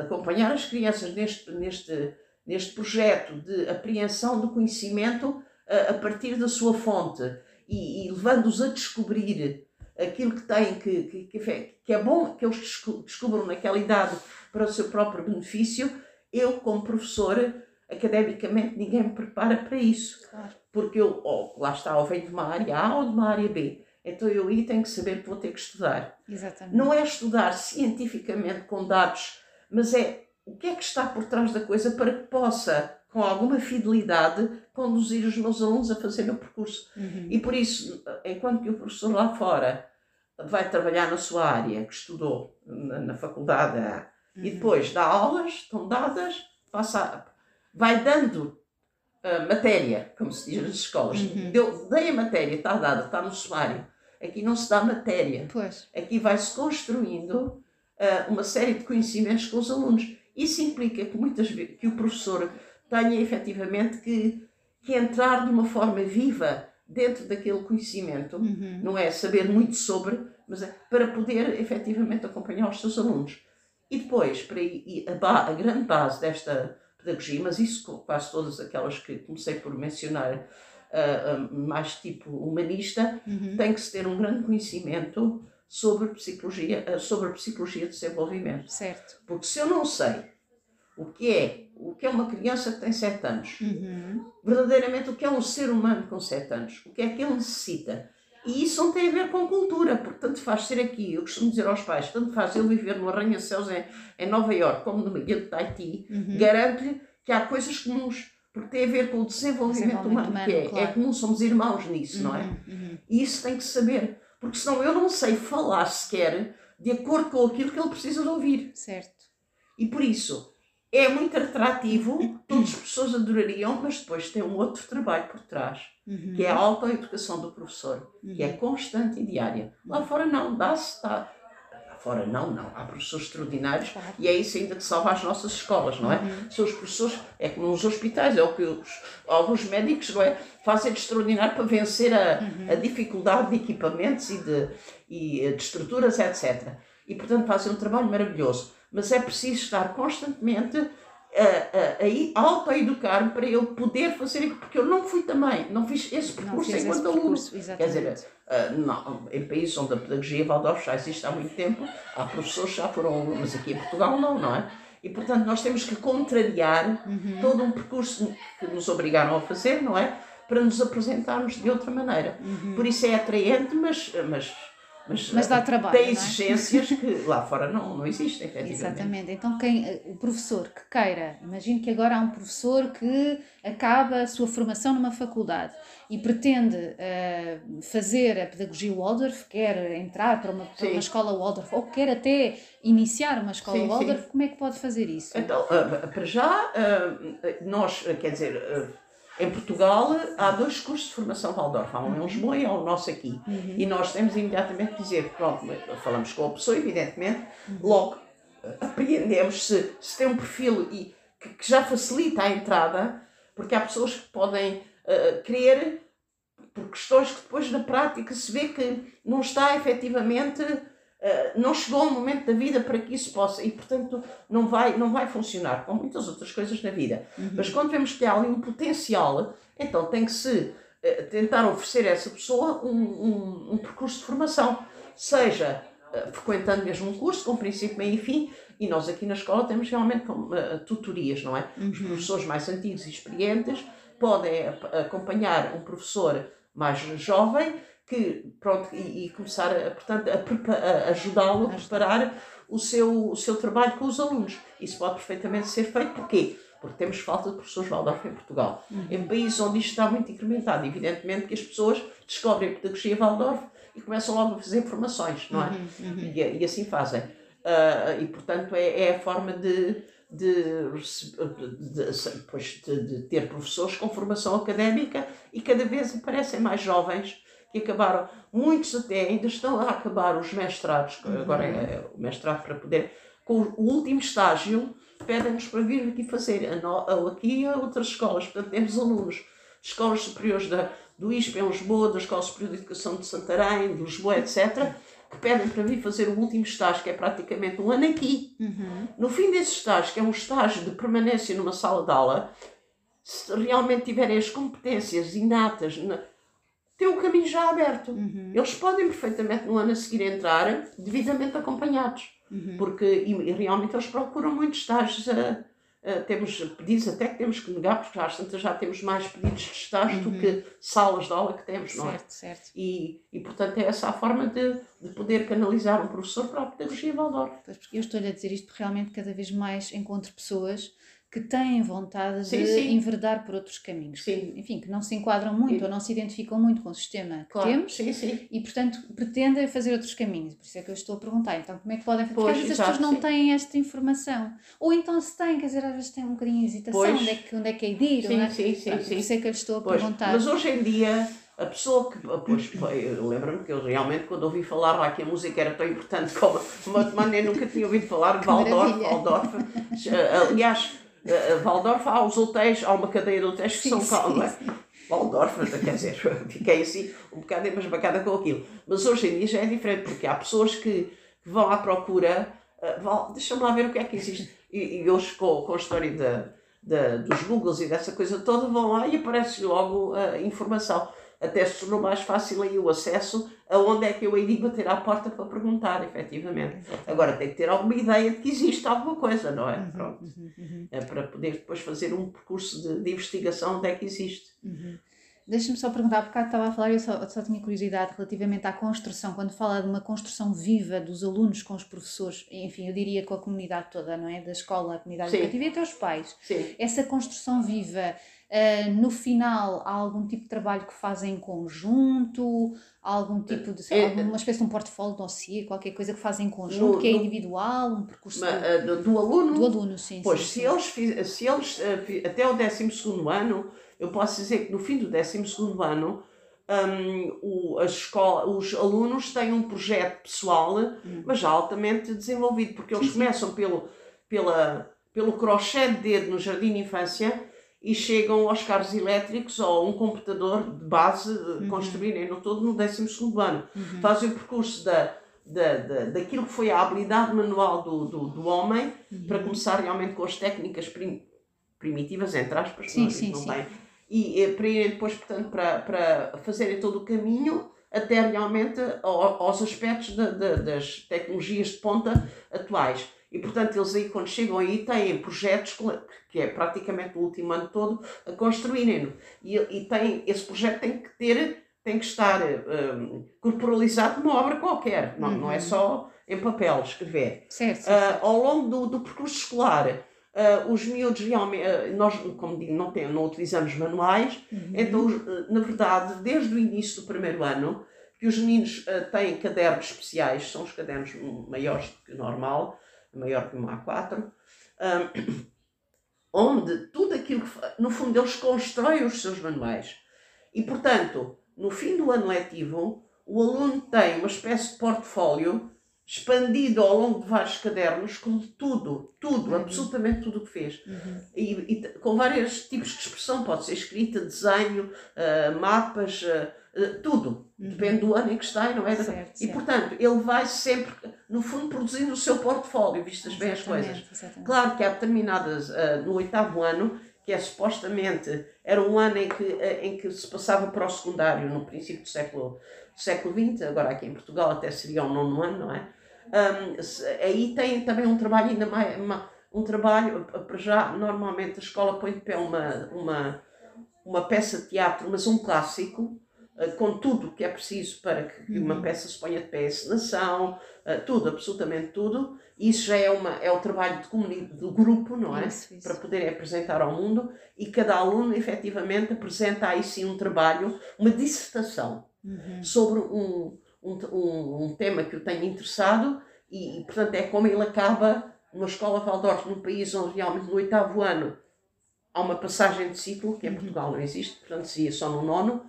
acompanhar as crianças neste, neste, neste projeto de apreensão do conhecimento, a, a partir da sua fonte e, e levando-os a descobrir aquilo que têm, que, que, que, é bom que eles descubram naquela idade para o seu próprio benefício, eu, como professora, academicamente ninguém me prepara para isso. Claro. Porque eu, oh, lá está, ou venho de uma área A ou de uma área B. Então eu aí tenho que saber que vou ter que estudar. Exatamente. Não é estudar cientificamente com dados, mas é o que é que está por trás da coisa para que possa, com alguma fidelidade, conduzir os meus alunos a fazer o percurso. Uhum. E por isso, enquanto que o professor lá fora vai trabalhar na sua área, que estudou na, na faculdade, uhum. e depois dá aulas, estão dadas, passa, vai dando uh, matéria, como se diz nas escolas. Uhum. Deu, dei a matéria, está dada, está no sumário. Aqui não se dá matéria. Pois. Aqui vai-se construindo uh, uma série de conhecimentos com os alunos. Isso implica que muitas que o professor tenha efetivamente que, que entrar de uma forma viva dentro daquele conhecimento, uhum. não é saber muito sobre, mas é para poder efetivamente acompanhar os seus alunos. E depois, para ir, a, a grande base desta pedagogia, mas isso quase todas aquelas que comecei por mencionar, uh, uh, mais tipo humanista, uhum. tem que se ter um grande conhecimento sobre psicologia, uh, sobre a psicologia de desenvolvimento. Certo. Porque se eu não sei o que é o que é uma criança que tem 7 anos, uhum. verdadeiramente o que é um ser humano com 7 anos, o que é que ele necessita, e isso não tem a ver com cultura, porque tanto faz ser aqui, eu costumo dizer aos pais, tanto faz ele viver no arranha-céus em, em Nova Iorque como no meio de Tahiti, uhum. garanto-lhe que há coisas comuns, porque tem a ver com o desenvolvimento, desenvolvimento humano, humano, que é, é claro. é comum, somos irmãos nisso, uhum. não é? Uhum, uhum. E isso tem que saber, porque senão eu não sei falar sequer de acordo com aquilo que ele precisa de ouvir. Certo. E por isso, é muito atrativo, todas as pessoas adorariam, mas depois tem um outro trabalho por trás, uhum. que é a autoeducação do professor, uhum. que é uhum. constante e diária. Lá fora não, dá-se, está. Lá fora não, não. Há professores extraordinários claro. e é isso ainda que salva as nossas escolas, não é? Uhum. São os professores, é como nos hospitais, é o que os, alguns médicos não é, fazem de extraordinário para vencer a, a uhum. dificuldade de equipamentos e de, e de estruturas, etc. E portanto fazem um trabalho maravilhoso mas é preciso estar constantemente a, a, a autoeducar-me para eu poder fazer porque eu não fui também, não fiz esse percurso enquanto aluno. Quer dizer, uh, não, em países onde a pedagogia Waldorf já existe há muito tempo, há professores que já foram alunos, aqui em Portugal não, não é? E portanto nós temos que contrariar uhum. todo um percurso que nos obrigaram a fazer, não é? Para nos apresentarmos de outra maneira. Uhum. Por isso é atraente, mas, mas mas, mas dá eh, trabalho. Tem exigências é? que lá fora não, não existem, Exatamente. Então, quem, eh, o professor que queira, imagino que agora há um professor que acaba a sua formação numa faculdade e pretende uh, fazer a pedagogia Waldorf, quer entrar para uma, para uma escola Waldorf ou quer até iniciar uma escola sim, Waldorf, sim. como é que pode fazer isso? Então, uh, para já, uh, nós, quer dizer em Portugal há dois cursos de formação Waldorf, há um em Lisboa e há o nosso aqui. Uhum. E nós temos imediatamente que dizer, pronto, falamos com a pessoa, evidentemente, logo eh, apreendemos se, se tem um perfil e, que, que, já facilita a entrada, porque há pessoas que podem uh, querer, por questões que depois na prática se vê que não está efetivamente não chegou o momento da vida para que isso possa e portanto não vai não vai funcionar como muitas outras coisas na vida uhum. mas quando vemos que há ali um potencial então tem que se uh, tentar oferecer a essa pessoa um, um, um percurso de formação seja uh, frequentando mesmo um curso com princípio meio e fim e nós aqui na escola temos realmente tutorias não é uhum. os professores mais antigos e experientes podem acompanhar um professor mais jovem que, pronto, e, e começar a, portanto, a, a ajudá-lo a preparar o seu, o seu trabalho com os alunos. Isso pode perfeitamente ser feito. Porquê? Porque temos falta de professores Waldorf em Portugal. Uhum. Em países onde isto está muito incrementado, evidentemente que as pessoas descobrem a pedagogia Waldorf e começam logo a fazer formações, não é? Uhum. Uhum. E, e, assim fazem. Uh, e, portanto, é, é a forma de, de, de, de, de, de ter professores com formação académica e cada vez aparecem mais jovens que acabaram, muitos até ainda estão a acabar os mestrados, uhum. agora é o mestrado para poder, com o último estágio, pedem-nos para vir aqui fazer, aqui a outras escolas, portanto temos alunos de escolas superiores da, do ISP em Lisboa, da Escola Superior de Educação de Santarém, de Lisboa, etc., que pedem para vir fazer o último estágio, que é praticamente um ano aqui. Uhum. No fim desse estágio, que é um estágio de permanência numa sala de aula, se realmente tiverem as competências inatas, na, têm o caminho já aberto. Uhum. Eles podem perfeitamente no ano a seguir entrar devidamente acompanhados. Uhum. Porque e, e realmente eles procuram muitos estágios. A, a- temos pedidos até que temos que negar, porque às tantas já temos mais pedidos de estágio do Uhum. que salas de aula que temos, não é? Certo, certo. E, e portanto é essa a forma de, de poder canalizar um professor para a pedagogia Waldorf. Pois, porque eu estou-lhe a dizer isto porque realmente cada vez mais encontro pessoas que têm vontade Sim, de sim. enverdar por outros caminhos. Sim. Que, enfim, que não se enquadram muito E- ou não se identificam muito com o sistema que Claro, temos sim, sim. e, portanto, pretendem fazer outros caminhos. Por isso é que eu estou a perguntar. Então, como é que podem fazer? Porque Pois, às vezes as pessoas não sim. têm esta informação. Ou então se têm, quer dizer, às vezes têm um bocadinho de hesitação. Pois. Onde é que, onde é que é de ir? Sim, é? sim, sim, sim. Por isso é que eu estou a Pois, perguntar. mas hoje em dia, a pessoa que. Pois, lembro-me que eu realmente, quando ouvi falar lá que a música era tão importante como a matemática, eu nunca tinha ouvido falar de Waldorf. Waldorf. Eh, Aliás, eh, Waldorf há os hotéis, há uma cadeia de hotéis que Sim, são sim. Waldorf, quer dizer, fiquei assim um bocado embasbacada com aquilo. Mas hoje em dia já é diferente, porque há pessoas que que vão à procura, vão- deixa-me lá ver o que é que existe. E, e hoje, com, com a história da, da- dos Googles e dessa coisa toda, vão lá e aparece logo a informação. Até se tornou mais fácil aí o acesso a onde é que eu iria bater à porta para perguntar, efetivamente. Agora tem que ter alguma ideia de que existe alguma coisa, não é? Uhum, Pronto. uhum, uhum, É para poder depois fazer um percurso de, de investigação onde é que existe. uhum. Deixa-me só perguntar, bocado estava a falar, eu só, só tinha curiosidade relativamente à construção, quando fala de uma construção viva dos alunos com os professores, enfim, eu diria com a comunidade toda, não é? Da escola, a comunidade educativa e até os pais. Sim. Essa construção viva, ah, no final, há algum tipo de trabalho que fazem em conjunto? Há algum tipo de, É, é- alguma espécie de um portfólio, dossiê, qualquer coisa que fazem em conjunto, No- que é individual, um percurso Mas, do, eh, do, aluno, do aluno, sim. Pois, sim, se sim. eles, se eles eh, até o 12 ano, eu posso dizer que no fim do 12 ano, hum, o, a escola, os alunos têm um projeto pessoal, Hum. mas já altamente desenvolvido, porque eles começam pelo, pela, pelo crochê de dedo no jardim de infância e chegam aos carros elétricos ou um computador de base, Uhum. construírem no todo no 12 ano Uhum. fazem o percurso da, da, da, daquilo que foi a habilidade manual do, do, do homem Uhum. para começar realmente com as técnicas prim- primitivas, entre aspas, Sim, não, sim, não sim. tem. E eh, para irem depois, portanto, para, para fazerem todo o caminho até realmente ao- aos aspectos da- da- das tecnologias de ponta atuais. E, portanto, eles aí, quando chegam aí, têm projetos que- é praticamente o último ano todo a construírem-no. E, e tem, esse projeto tem que ter, tem que estar hum, corporalizado numa obra qualquer. Não, não é Uhum. só em papel escrever. Certo, certo. ao longo do, do percurso escolar, ah, os miúdos realmente, ah, nós, como digo, não, tem, não utilizamos manuais, Uhum. então, na verdade, desde o início do primeiro ano, que os meninos têm cadernos especiais, são os cadernos maiores do que o normal, maior que um A4, ah, onde tudo aquilo que, no fundo, eles constroem os seus manuais. E, portanto, no fim do ano letivo, o aluno tem uma espécie de portfólio expandido ao longo de vários cadernos com tudo, tudo, Uhum. absolutamente tudo o que fez. Uhum. E, e com vários tipos de expressão, pode ser escrita, desenho, ah, mapas, ah, ah, tudo. Uhum. Depende do ano em que está, não é? Certo, e certo. portanto, ele vai sempre, no fundo, produzindo o seu portfólio, vistas bem as coisas. Exatamente. Claro que há determinadas, ah, no oitavo ano, que é supostamente, era um ano em que, ah, em que se passava para o secundário, no princípio do século, do século XX, agora aqui em Portugal até seria o nono ano, não é? Ahm, se- aí tem também um trabalho ainda mais, ma- um trabalho, para já, normalmente a escola põe de pé uma, uma, uma peça de teatro, mas um clássico, com tudo o que é preciso para que uma Uhum. peça se ponha de pé, encenação, ah, tudo, absolutamente tudo. Isso já é, uma, é o trabalho do grupo, não é? Isso, isso. Para poderem apresentar ao mundo e cada aluno efetivamente apresenta aí sim um trabalho, uma dissertação Uhum. sobre um, um, um, um tema que o tenha interessado e, e, portanto é como ele acaba numa escola Waldorf, num país onde realmente no oitavo ano há uma passagem de ciclo, que em Uhum. Portugal não existe, portanto seria só no nono,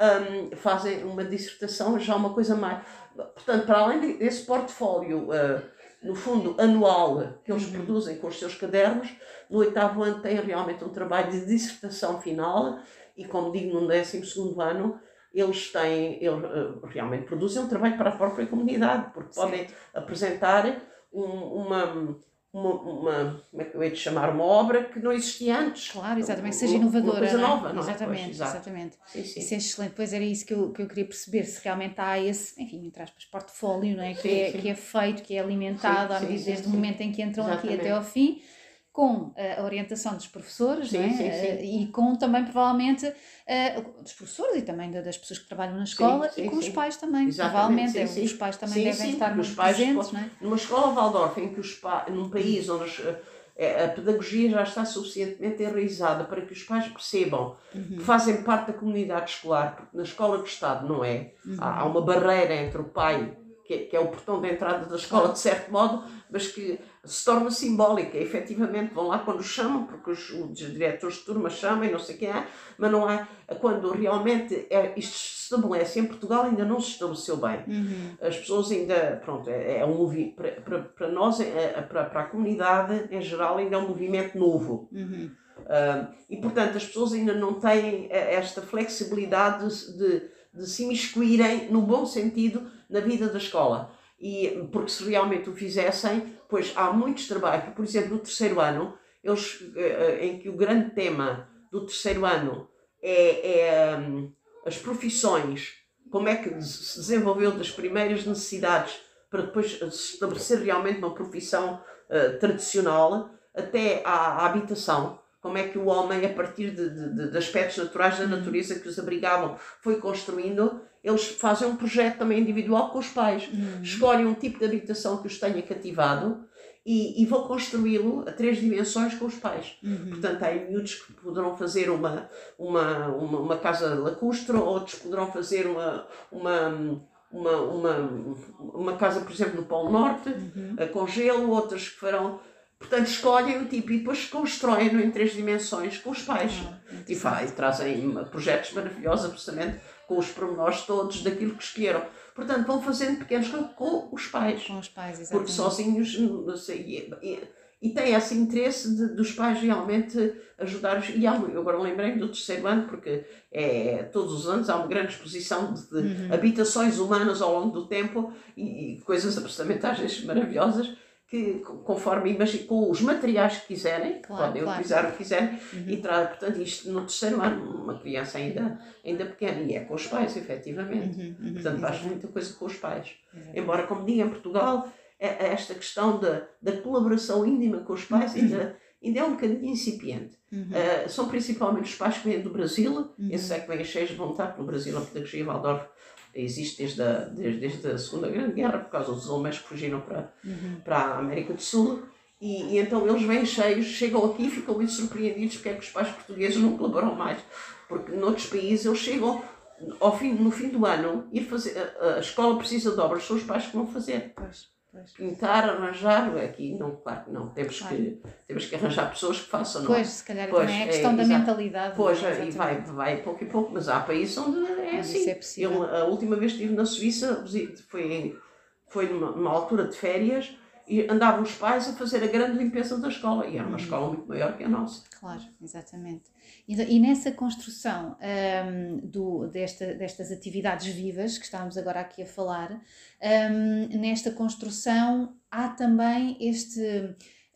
hum, fazem uma dissertação, já uma coisa mais. Portanto, para além de- desse portfólio, ah, no fundo, anual que eles Uhum. produzem com os seus cadernos, no oitavo ano têm realmente um trabalho de dissertação final e, como digo, no décimo segundo ano, eles têm, eles ah, realmente produzem um trabalho para a própria comunidade, porque podem apresentar um- uma, uma, uma, como é que eu ia te chamar, uma obra que não existia antes. Claro, exatamente, que seja inovadora. Uma coisa não é? nova, não é? Exatamente, Pois, exatamente. Sim, sim. Isso é excelente. Pois era isso que eu, que eu queria perceber, se realmente há esse, enfim, entre aspas, portfólio, não é? Que, Sim, é, sim. que é feito, que é alimentado Sim, à medida desde o momento em que entram aqui Exatamente. até ao fim, com eh, a orientação dos professores, Sim, não é? sim, sim. Eh, E com também, provavelmente, eh, dos professores e também da- das pessoas que trabalham na escola e com os pais também. Exatamente, Provavelmente, os pais também devem estar porque os muito pais presentes, po- não é? Numa escola Waldorf, em que os pa... num país onde as, a pedagogia já está suficientemente enraizada para que os pais percebam Uhum. que fazem parte da comunidade escolar, porque na escola do Estado não é. Uhum. Há, há uma barreira entre o pai, que é, que é o portão de entrada da escola, de certo modo, mas que se torna simbólica. Efetivamente vão lá quando chamam, porque os, os diretores de turma chamam e não sei quem é, mas não há. Quando realmente é, isto se estabelece em Portugal, ainda não se estabeleceu bem Uhum. as pessoas ainda, pronto, é, é um movimento, para, para, nós, é, é, para, para a comunidade em geral, ainda é um movimento novo. Uhum. Ah, e, portanto, as pessoas ainda não têm eh, esta flexibilidade de, de, de se imiscuírem, no bom sentido, na vida da escola. E, porque se realmente o fizessem, pois há muitos trabalhos, por exemplo, no terceiro ano, eles, eh, eh, em que o grande tema do terceiro ano é, é hum, as profissões, como é que se desenvolveu das primeiras necessidades para depois se estabelecer realmente uma profissão eh, tradicional até à, à habitação. Como é que o homem, a partir de, de- de- de aspectos naturais da natureza que os abrigavam, foi construindo, eles fazem um projeto também individual com os pais. Escolhem um tipo de habitação que os tenha cativado e, e vão construí-lo a três dimensões com os pais. Uhum. Portanto, há miúdos que poderão fazer uma, uma, uma, uma casa lacustre, outros poderão fazer uma, uma, uma, uma, uma casa, por exemplo, no Polo Norte, Uhum. eh, com gelo, outras que farão. Portanto, escolhem o tipo e depois constroem-no em três dimensões com os pais. Ah, E, fa- e trazem projetos maravilhosos, absolutamente, com os pormenores todos daquilo que escolheram. Portanto, vão fazendo pequenos com os pais Com os pais, exatamente. porque sozinhos não sei, e, e, tem esse interesse de, dos pais realmente ajudar os e há, eu agora lembrei-me do terceiro ano porque é, todos os anos há uma grande exposição de, de Uhum. habitações humanas ao longo do tempo e, e coisas vezes maravilhosas que co- conforme com os materiais que quiserem Claro, podem claro. utilizar o que quiserem Uhum. e traz portanto isto no terceiro ano uma criança ainda ainda pequena e é com os pais efetivamente Uhum, uhum, portanto faz exatamente, muita coisa com os pais. Embora, como digo, em Portugal, é- é esta questão da, da colaboração íntima com os pais ainda, ainda é um bocadinho incipiente. Uhum. Uh, são principalmente os pais que vêm do Brasil, Uhum. esses é que vêm cheios de vontade, porque no Brasil a pedagogia Waldorf existe desde a, desde, desde a Segunda Grande Guerra, por causa dos alemães que fugiram para, Uhum. para a América do Sul. E, e então eles vêm cheios, chegam aqui e ficam muito surpreendidos porque é que os pais portugueses não colaboram mais. Porque noutros países eles chegam ao fim, no fim do ano, ir fazer, a, a escola precisa de obras, são os pais que vão fazer. Pois, pois. Pintar, arranjar, aqui não, claro que não, temos, Claro. que, temos que arranjar pessoas que façam, não é? Pois, se calhar Pois, também é é, questão da exato. mentalidade. Pois, é? e vai, vai pouco e pouco, mas há países onde é Onde assim. é possível. Eu, a última vez que estive na Suíça foi, foi numa, numa altura de férias e andavam os pais a fazer a grande limpeza da escola. E era Uhum. uma escola muito maior que a nossa. Claro, exatamente. E, e nessa construção hum, do, desta, destas atividades vivas que estávamos agora aqui a falar, hum, nesta construção há também este,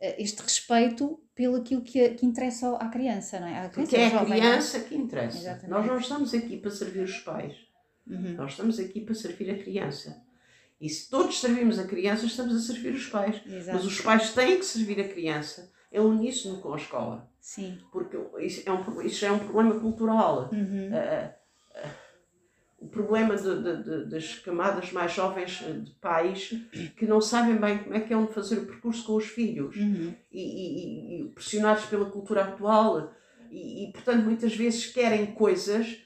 eh, este respeito pelo aquilo que, que interessa à criança, não é? À Porque é a jovem, é? criança que interessa. Exatamente. Nós não estamos aqui para servir os pais. Uhum. Nós estamos aqui para servir a criança. E se todos servimos a criança, estamos a servir os pais. Exato. Mas os pais têm que servir a criança em uníssono com a escola. Sim. Porque isso é um, isso é um problema cultural. Uhum. Ah, ah, o problema de- de- de- das camadas mais jovens de pais que não sabem bem como é que é onde fazer o percurso com os filhos Uhum. e, e- e pressionados pela cultura atual e, e, portanto muitas vezes querem coisas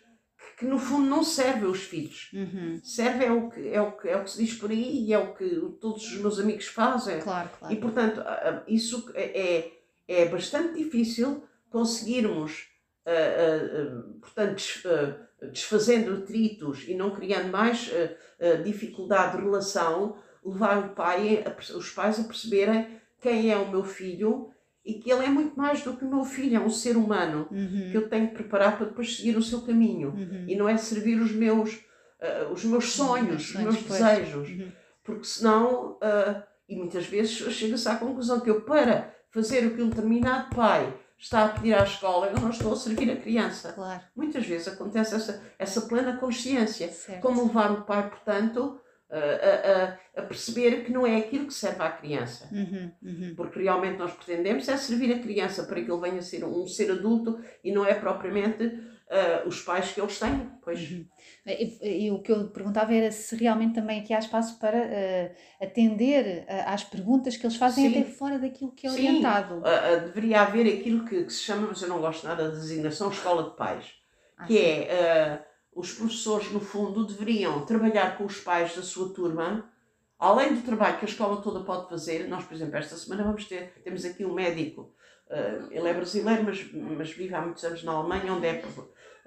que, no fundo não servem aos filhos. Uhum. Serve é o, que, é, o que, é o que se diz por aí e é o que todos os meus amigos fazem. Claro, claro. E portanto, isso é, é, é bastante difícil conseguirmos, ah, ah, portanto, ah, desfazendo atritos e não criando mais dificuldade de relação, levar o pai, a os pais a perceberem quem é o meu filho e que ele é muito mais do que o meu filho, é um ser humano que Uhum. eu tenho que preparar para depois seguir o seu caminho Uhum. e não é servir os meus, ah, os meus sonhos, os meus desejos Uhum. porque senão ah, e muitas vezes chega-se à conclusão que eu, para fazer o que um determinado pai está a pedir à escola, eu não estou a servir a criança. Claro. Muitas vezes acontece essa, essa plena consciência. Certo. Como levar o pai, portanto, a, a, a, perceber que não é aquilo que serve à criança. Uhum, uhum. Porque realmente nós pretendemos é servir a criança para que ele venha a ser um ser adulto e não é propriamente uh, os pais que eles têm. Pois. Uhum. E, e, o que eu perguntava era se realmente também aqui há espaço para uh, atender uh, às perguntas que eles fazem Sim. até fora daquilo que é Sim. orientado. Uh, deveria haver aquilo que, que se chama, mas eu não gosto nada da designação, escola de pais. Ah, que é, os professores, no fundo, deveriam trabalhar com os pais da sua turma, além do trabalho que a escola toda pode fazer. Nós, por exemplo, esta semana vamos ter, temos aqui um médico, uh, ele é brasileiro, mas, mas vive há muitos anos na Alemanha, onde é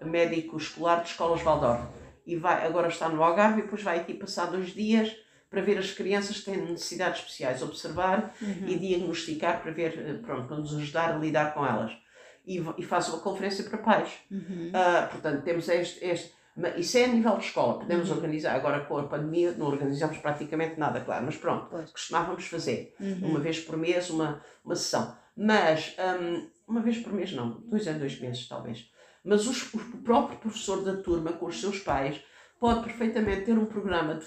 médico escolar de escolas Waldorf. E vai, agora está no Algarve e depois vai aqui passar dois dias para ver as crianças que têm necessidades especiais, observar Uhum. e diagnosticar para ver, eh, pronto, para nos ajudar a lidar com elas. E, e faz uma conferência para pais. Uhum. Ah, portanto, temos este, este. Isso é a nível de escola. Podemos Uhum. organizar. Agora, com a pandemia, não organizamos praticamente nada, claro. Mas pronto, Pois. costumávamos fazer. Uhum. Uma vez por mês, uma, uma sessão. Mas, hum, uma vez por mês, não. Dois em dois meses, talvez. Mas os- o próprio professor da turma, com os seus pais, pode perfeitamente ter um programa de,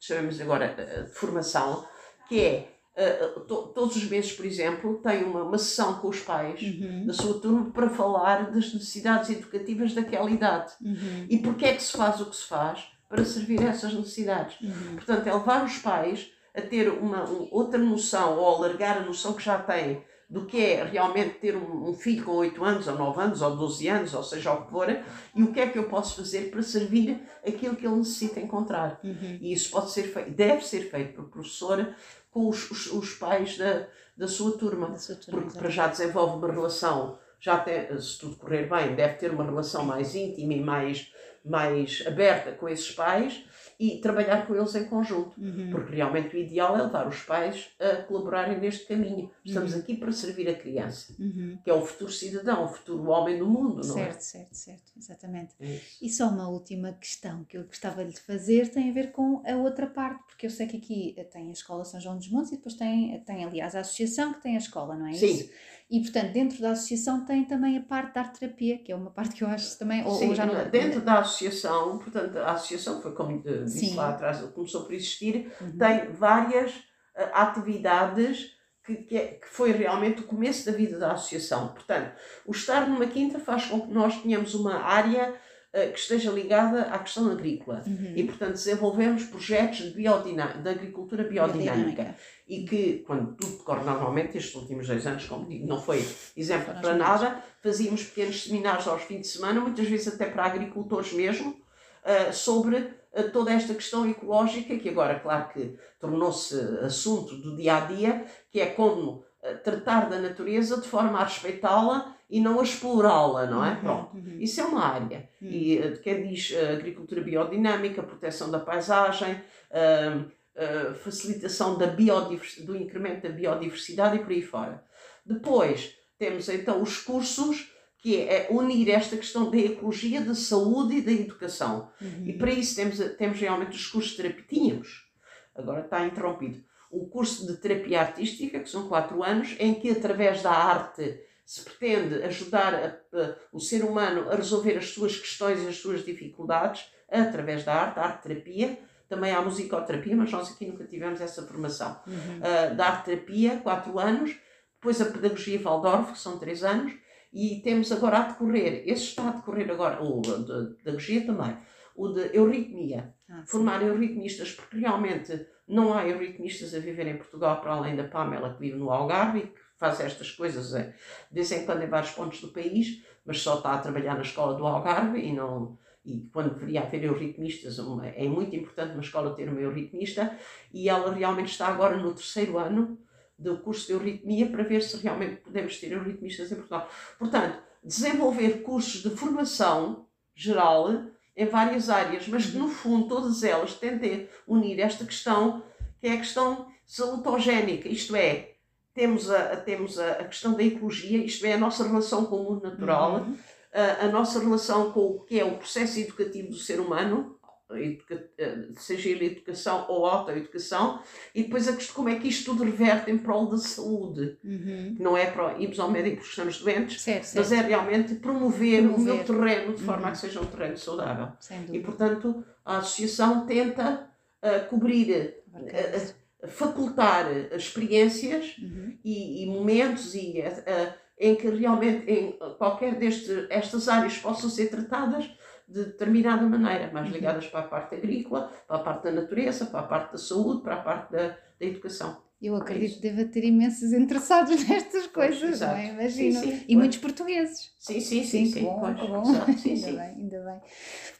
chamemos agora, eh, de formação, que é. Eh, to- todos os meses, por exemplo, tem uma, uma sessão com os pais Uhum. da sua turma para falar das necessidades educativas daquela idade. Uhum. E porquê é que se faz o que se faz para servir a essas necessidades. Uhum. Portanto, é levar os pais a ter uma um- outra noção ou alargar a noção que já têm do que é realmente ter um, um filho com 8 anos, ou 9 anos, ou 12 anos, ou seja o que for, e o que é que eu posso fazer para servir aquilo que ele necessita encontrar. Uhum. E isso pode ser feito, deve ser feito pelo professor com os, os, os pais da, da sua turma. Da sua turma, Porque para já desenvolve uma relação, já tem, se tudo correr bem, deve ter uma relação mais íntima e mais, mais aberta com esses pais e trabalhar com eles em conjunto. Uhum. Porque realmente o ideal é levar os pais a colaborarem neste caminho. Estamos Uhum. aqui para servir a criança, Uhum. que é o futuro cidadão, o futuro homem do mundo, não Certo, certo, certo, exatamente. é? É. E só uma última questão que eu gostava de fazer tem a ver com a outra parte, porque eu sei que aqui tem a Escola São João dos Montes e depois tem, tem aliás, a associação que tem a escola, não é Sim. isso? E, portanto, dentro da associação tem também a parte da arte-terapia, que é uma parte que eu acho também, ou, Sim, ou já não... dentro da associação, portanto, a associação foi como disse Sim. lá atrás, começou por existir, Uhum. tem várias eh, atividades que, que, é- que foi realmente o começo da vida da associação. Portanto, o estar numa quinta faz com que nós tenhamos uma área eh, que esteja ligada à questão agrícola. Uhum. E, portanto, desenvolvemos projetos de, de agricultura biodinâmica. E que, quando tudo decorre normalmente, estes últimos dois anos, como digo, não foi exemplo para nada, fazíamos pequenos seminários aos fins de semana, muitas vezes até para agricultores mesmo, ah, sobre ah, toda esta questão ecológica, que agora, claro que tornou-se assunto do dia a dia, que é como tratar da natureza de forma a respeitá-la e não a explorá-la, não é? Uhum, Pronto. uhum. Isso é uma área. Hum. E uh, quem diz uh, agricultura biodinâmica, proteção da paisagem, uh, uh, facilitação da biodivers- do incremento da biodiversidade e por aí fora. Depois temos então os cursos, que é unir esta questão da ecologia, da saúde e da educação. Uhum. E para isso temos, temos realmente os cursos. Tínhamos, agora está interrompido, o curso de terapia artística, que são quatro anos, em que através da arte se pretende ajudar a- a- o ser humano a resolver as suas questões e as suas dificuldades através da arte, a arte-terapia. Também há musicoterapia, mas nós aqui nunca tivemos essa formação. Uhum. Uh, da arte-terapia, quatro anos. Depois a pedagogia Waldorf, que são três anos. E temos agora a decorrer, esse está a decorrer agora, o de pedagogia também, o de euritmia Ah, formar euritmistas, porque realmente não há euritmistas a viver em Portugal para além da Pamela que vive no Algarve faz estas coisas de vez em quando em vários pontos do país, mas só está a trabalhar na escola do Algarve e não e quando deveria haver euritmistas, uma- é muito importante uma escola ter uma euritmista e ela realmente está agora no terceiro ano do curso de euritmia para ver se realmente podemos ter euritmistas em Portugal. Portanto, desenvolver cursos de formação geral em várias áreas, mas que no fundo todas elas tentem unir esta questão, que é a questão salutogénica, isto é, temos a, a- temos a, questão da ecologia, isto é, a nossa relação com o mundo natural, Uhum. a, a nossa relação com o que é o processo educativo do ser humano, educa, eh, seja ele educação ou autoeducação, e depois a questão como é que isto tudo reverte em prol da saúde. Uhum. Não é para irmos ao médico porque estamos doentes, Certo, certo. mas é realmente promover, o meu Promover. terreno de forma Uhum. a que seja um terreno saudável. E, portanto, a associação tenta ah, cobrir, Bacana. Facultar experiências Uhum. e, e momentos e, ah, em que realmente em qualquer destas áreas possam ser tratadas de determinada maneira, mais Uhum. ligadas para a parte agrícola, para a parte da natureza, para a parte da saúde, para a parte da, da educação. Eu acredito isso. que deva ter imensos interessados nestas Pois, coisas, exato. não é? Imagino. Sim, sim, e pois. muitos portugueses. Sim, sim, sim, sim. bom, pois, bom. sim, ainda bem, ainda bem.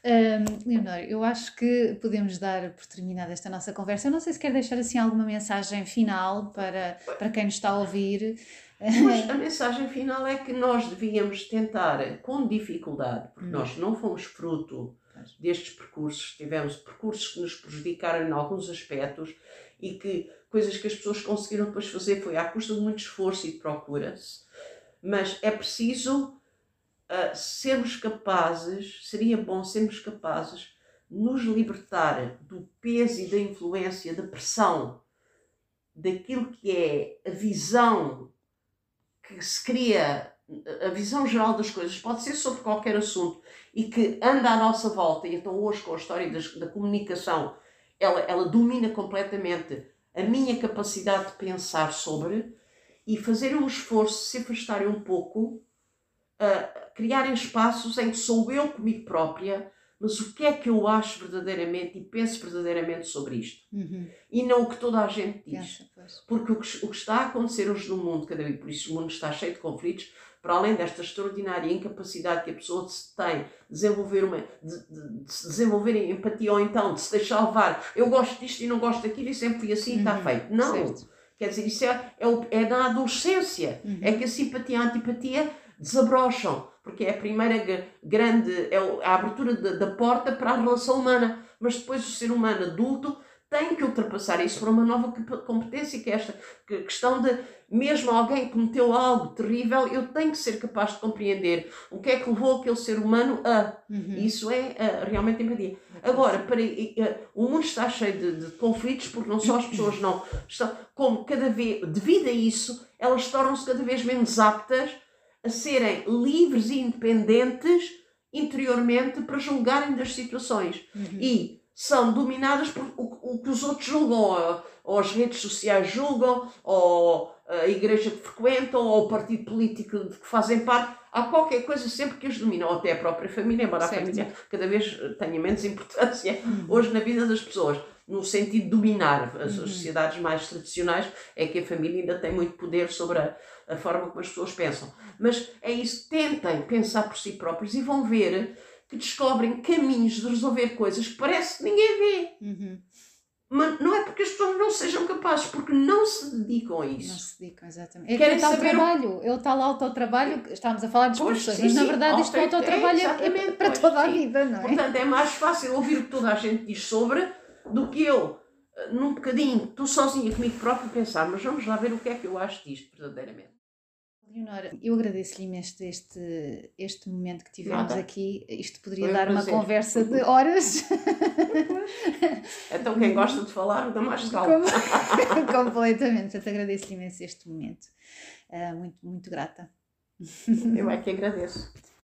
Ahm, Leonor, eu acho que podemos dar por terminada esta nossa conversa. Eu não sei se quer deixar assim alguma mensagem final para, para quem nos está a ouvir. Mas a mensagem final é que nós devíamos tentar, com dificuldade, porque Hum. nós não fomos fruto Pois. destes percursos, tivemos percursos que nos prejudicaram em alguns aspectos e que coisas que as pessoas conseguiram depois fazer foi à custa de muito esforço e de procura-se, mas é preciso ah, sermos capazes, seria bom sermos capazes nos libertar do peso e da influência, da pressão, daquilo que é a visão que se cria, a visão geral das coisas, pode ser sobre qualquer assunto e que anda à nossa volta, e então hoje com a história das- da comunicação, ela, ela domina completamente a minha capacidade de pensar sobre e fazer um esforço, se afastarem um pouco, a criarem espaços em que sou eu comigo própria, mas o que é que eu acho verdadeiramente e penso verdadeiramente sobre isto? Uhum. E não o que toda a gente diz. Porque o que, o que está a acontecer hoje no mundo, cada vez por isso o mundo está cheio de conflitos, para além desta extraordinária incapacidade que a pessoa tem de desenvolver, uma, de, de- de se desenvolver em empatia ou então de se deixar levar, eu gosto disto e não gosto daquilo e sempre fui assim e está Uhum, feito. Não! certo. Quer dizer, isso é, é, é na adolescência. Uhum. É que a simpatia e a antipatia desabrocham, porque é a primeira grande, é o- a abertura da, da porta para a relação humana. Mas depois o ser humano adulto tem que ultrapassar isso para uma nova competência, que é esta que- questão de, mesmo alguém que cometeu algo terrível, eu tenho que ser capaz de compreender o que é que levou aquele ser humano a. Uhum. Isso é ah, realmente empatia. Agora, para, e, o mundo está cheio de, de conflitos porque não só as pessoas não estão, como cada vez, devido a isso, elas tornam-se cada vez menos aptas a serem livres e independentes interiormente para julgarem das situações Uhum. e são dominadas por o, o que os outros julgam, ou, ou as redes sociais julgam, ou a igreja que frequentam, ou o partido político de que fazem parte. Há qualquer coisa sempre que os domina, ou até a própria família, embora Certo. a família cada vez tenha menos importância Uhum. hoje na vida das pessoas, no sentido de dominar as, Uhum. sociedades mais tradicionais, é que a família ainda tem muito poder sobre a, a forma como as pessoas pensam. Mas é isso, tentem pensar por si próprios e vão ver que descobrem caminhos de resolver coisas que parece que ninguém vê. Uhum. Mas não é porque as pessoas não sejam capazes, porque não se dedicam a Não isso. se dedicam, exatamente. É que Querem é tal saber o- trabalho, é o tal autotrabalho, estávamos a falar professores, sim, mas na verdade isto é, autotrabalho é, exatamente, para pois, toda a sim. vida, não é? Portanto, é mais fácil ouvir o que toda a gente diz sobre do que eu, eh, num bocadinho, estou sozinha comigo próprio, pensar, mas vamos lá ver o que é que eu acho disto verdadeiramente. Leonora, eu agradeço-lhe imenso este, este momento que tivemos Nada. aqui. Isto poderia Foi um dar uma conversa de horas. Então, quem gosta de falar, dá mais calma. Como- Completamente. Portanto, agradeço-lhe imenso este momento. Ah, muito, muito grata. Eu é que agradeço.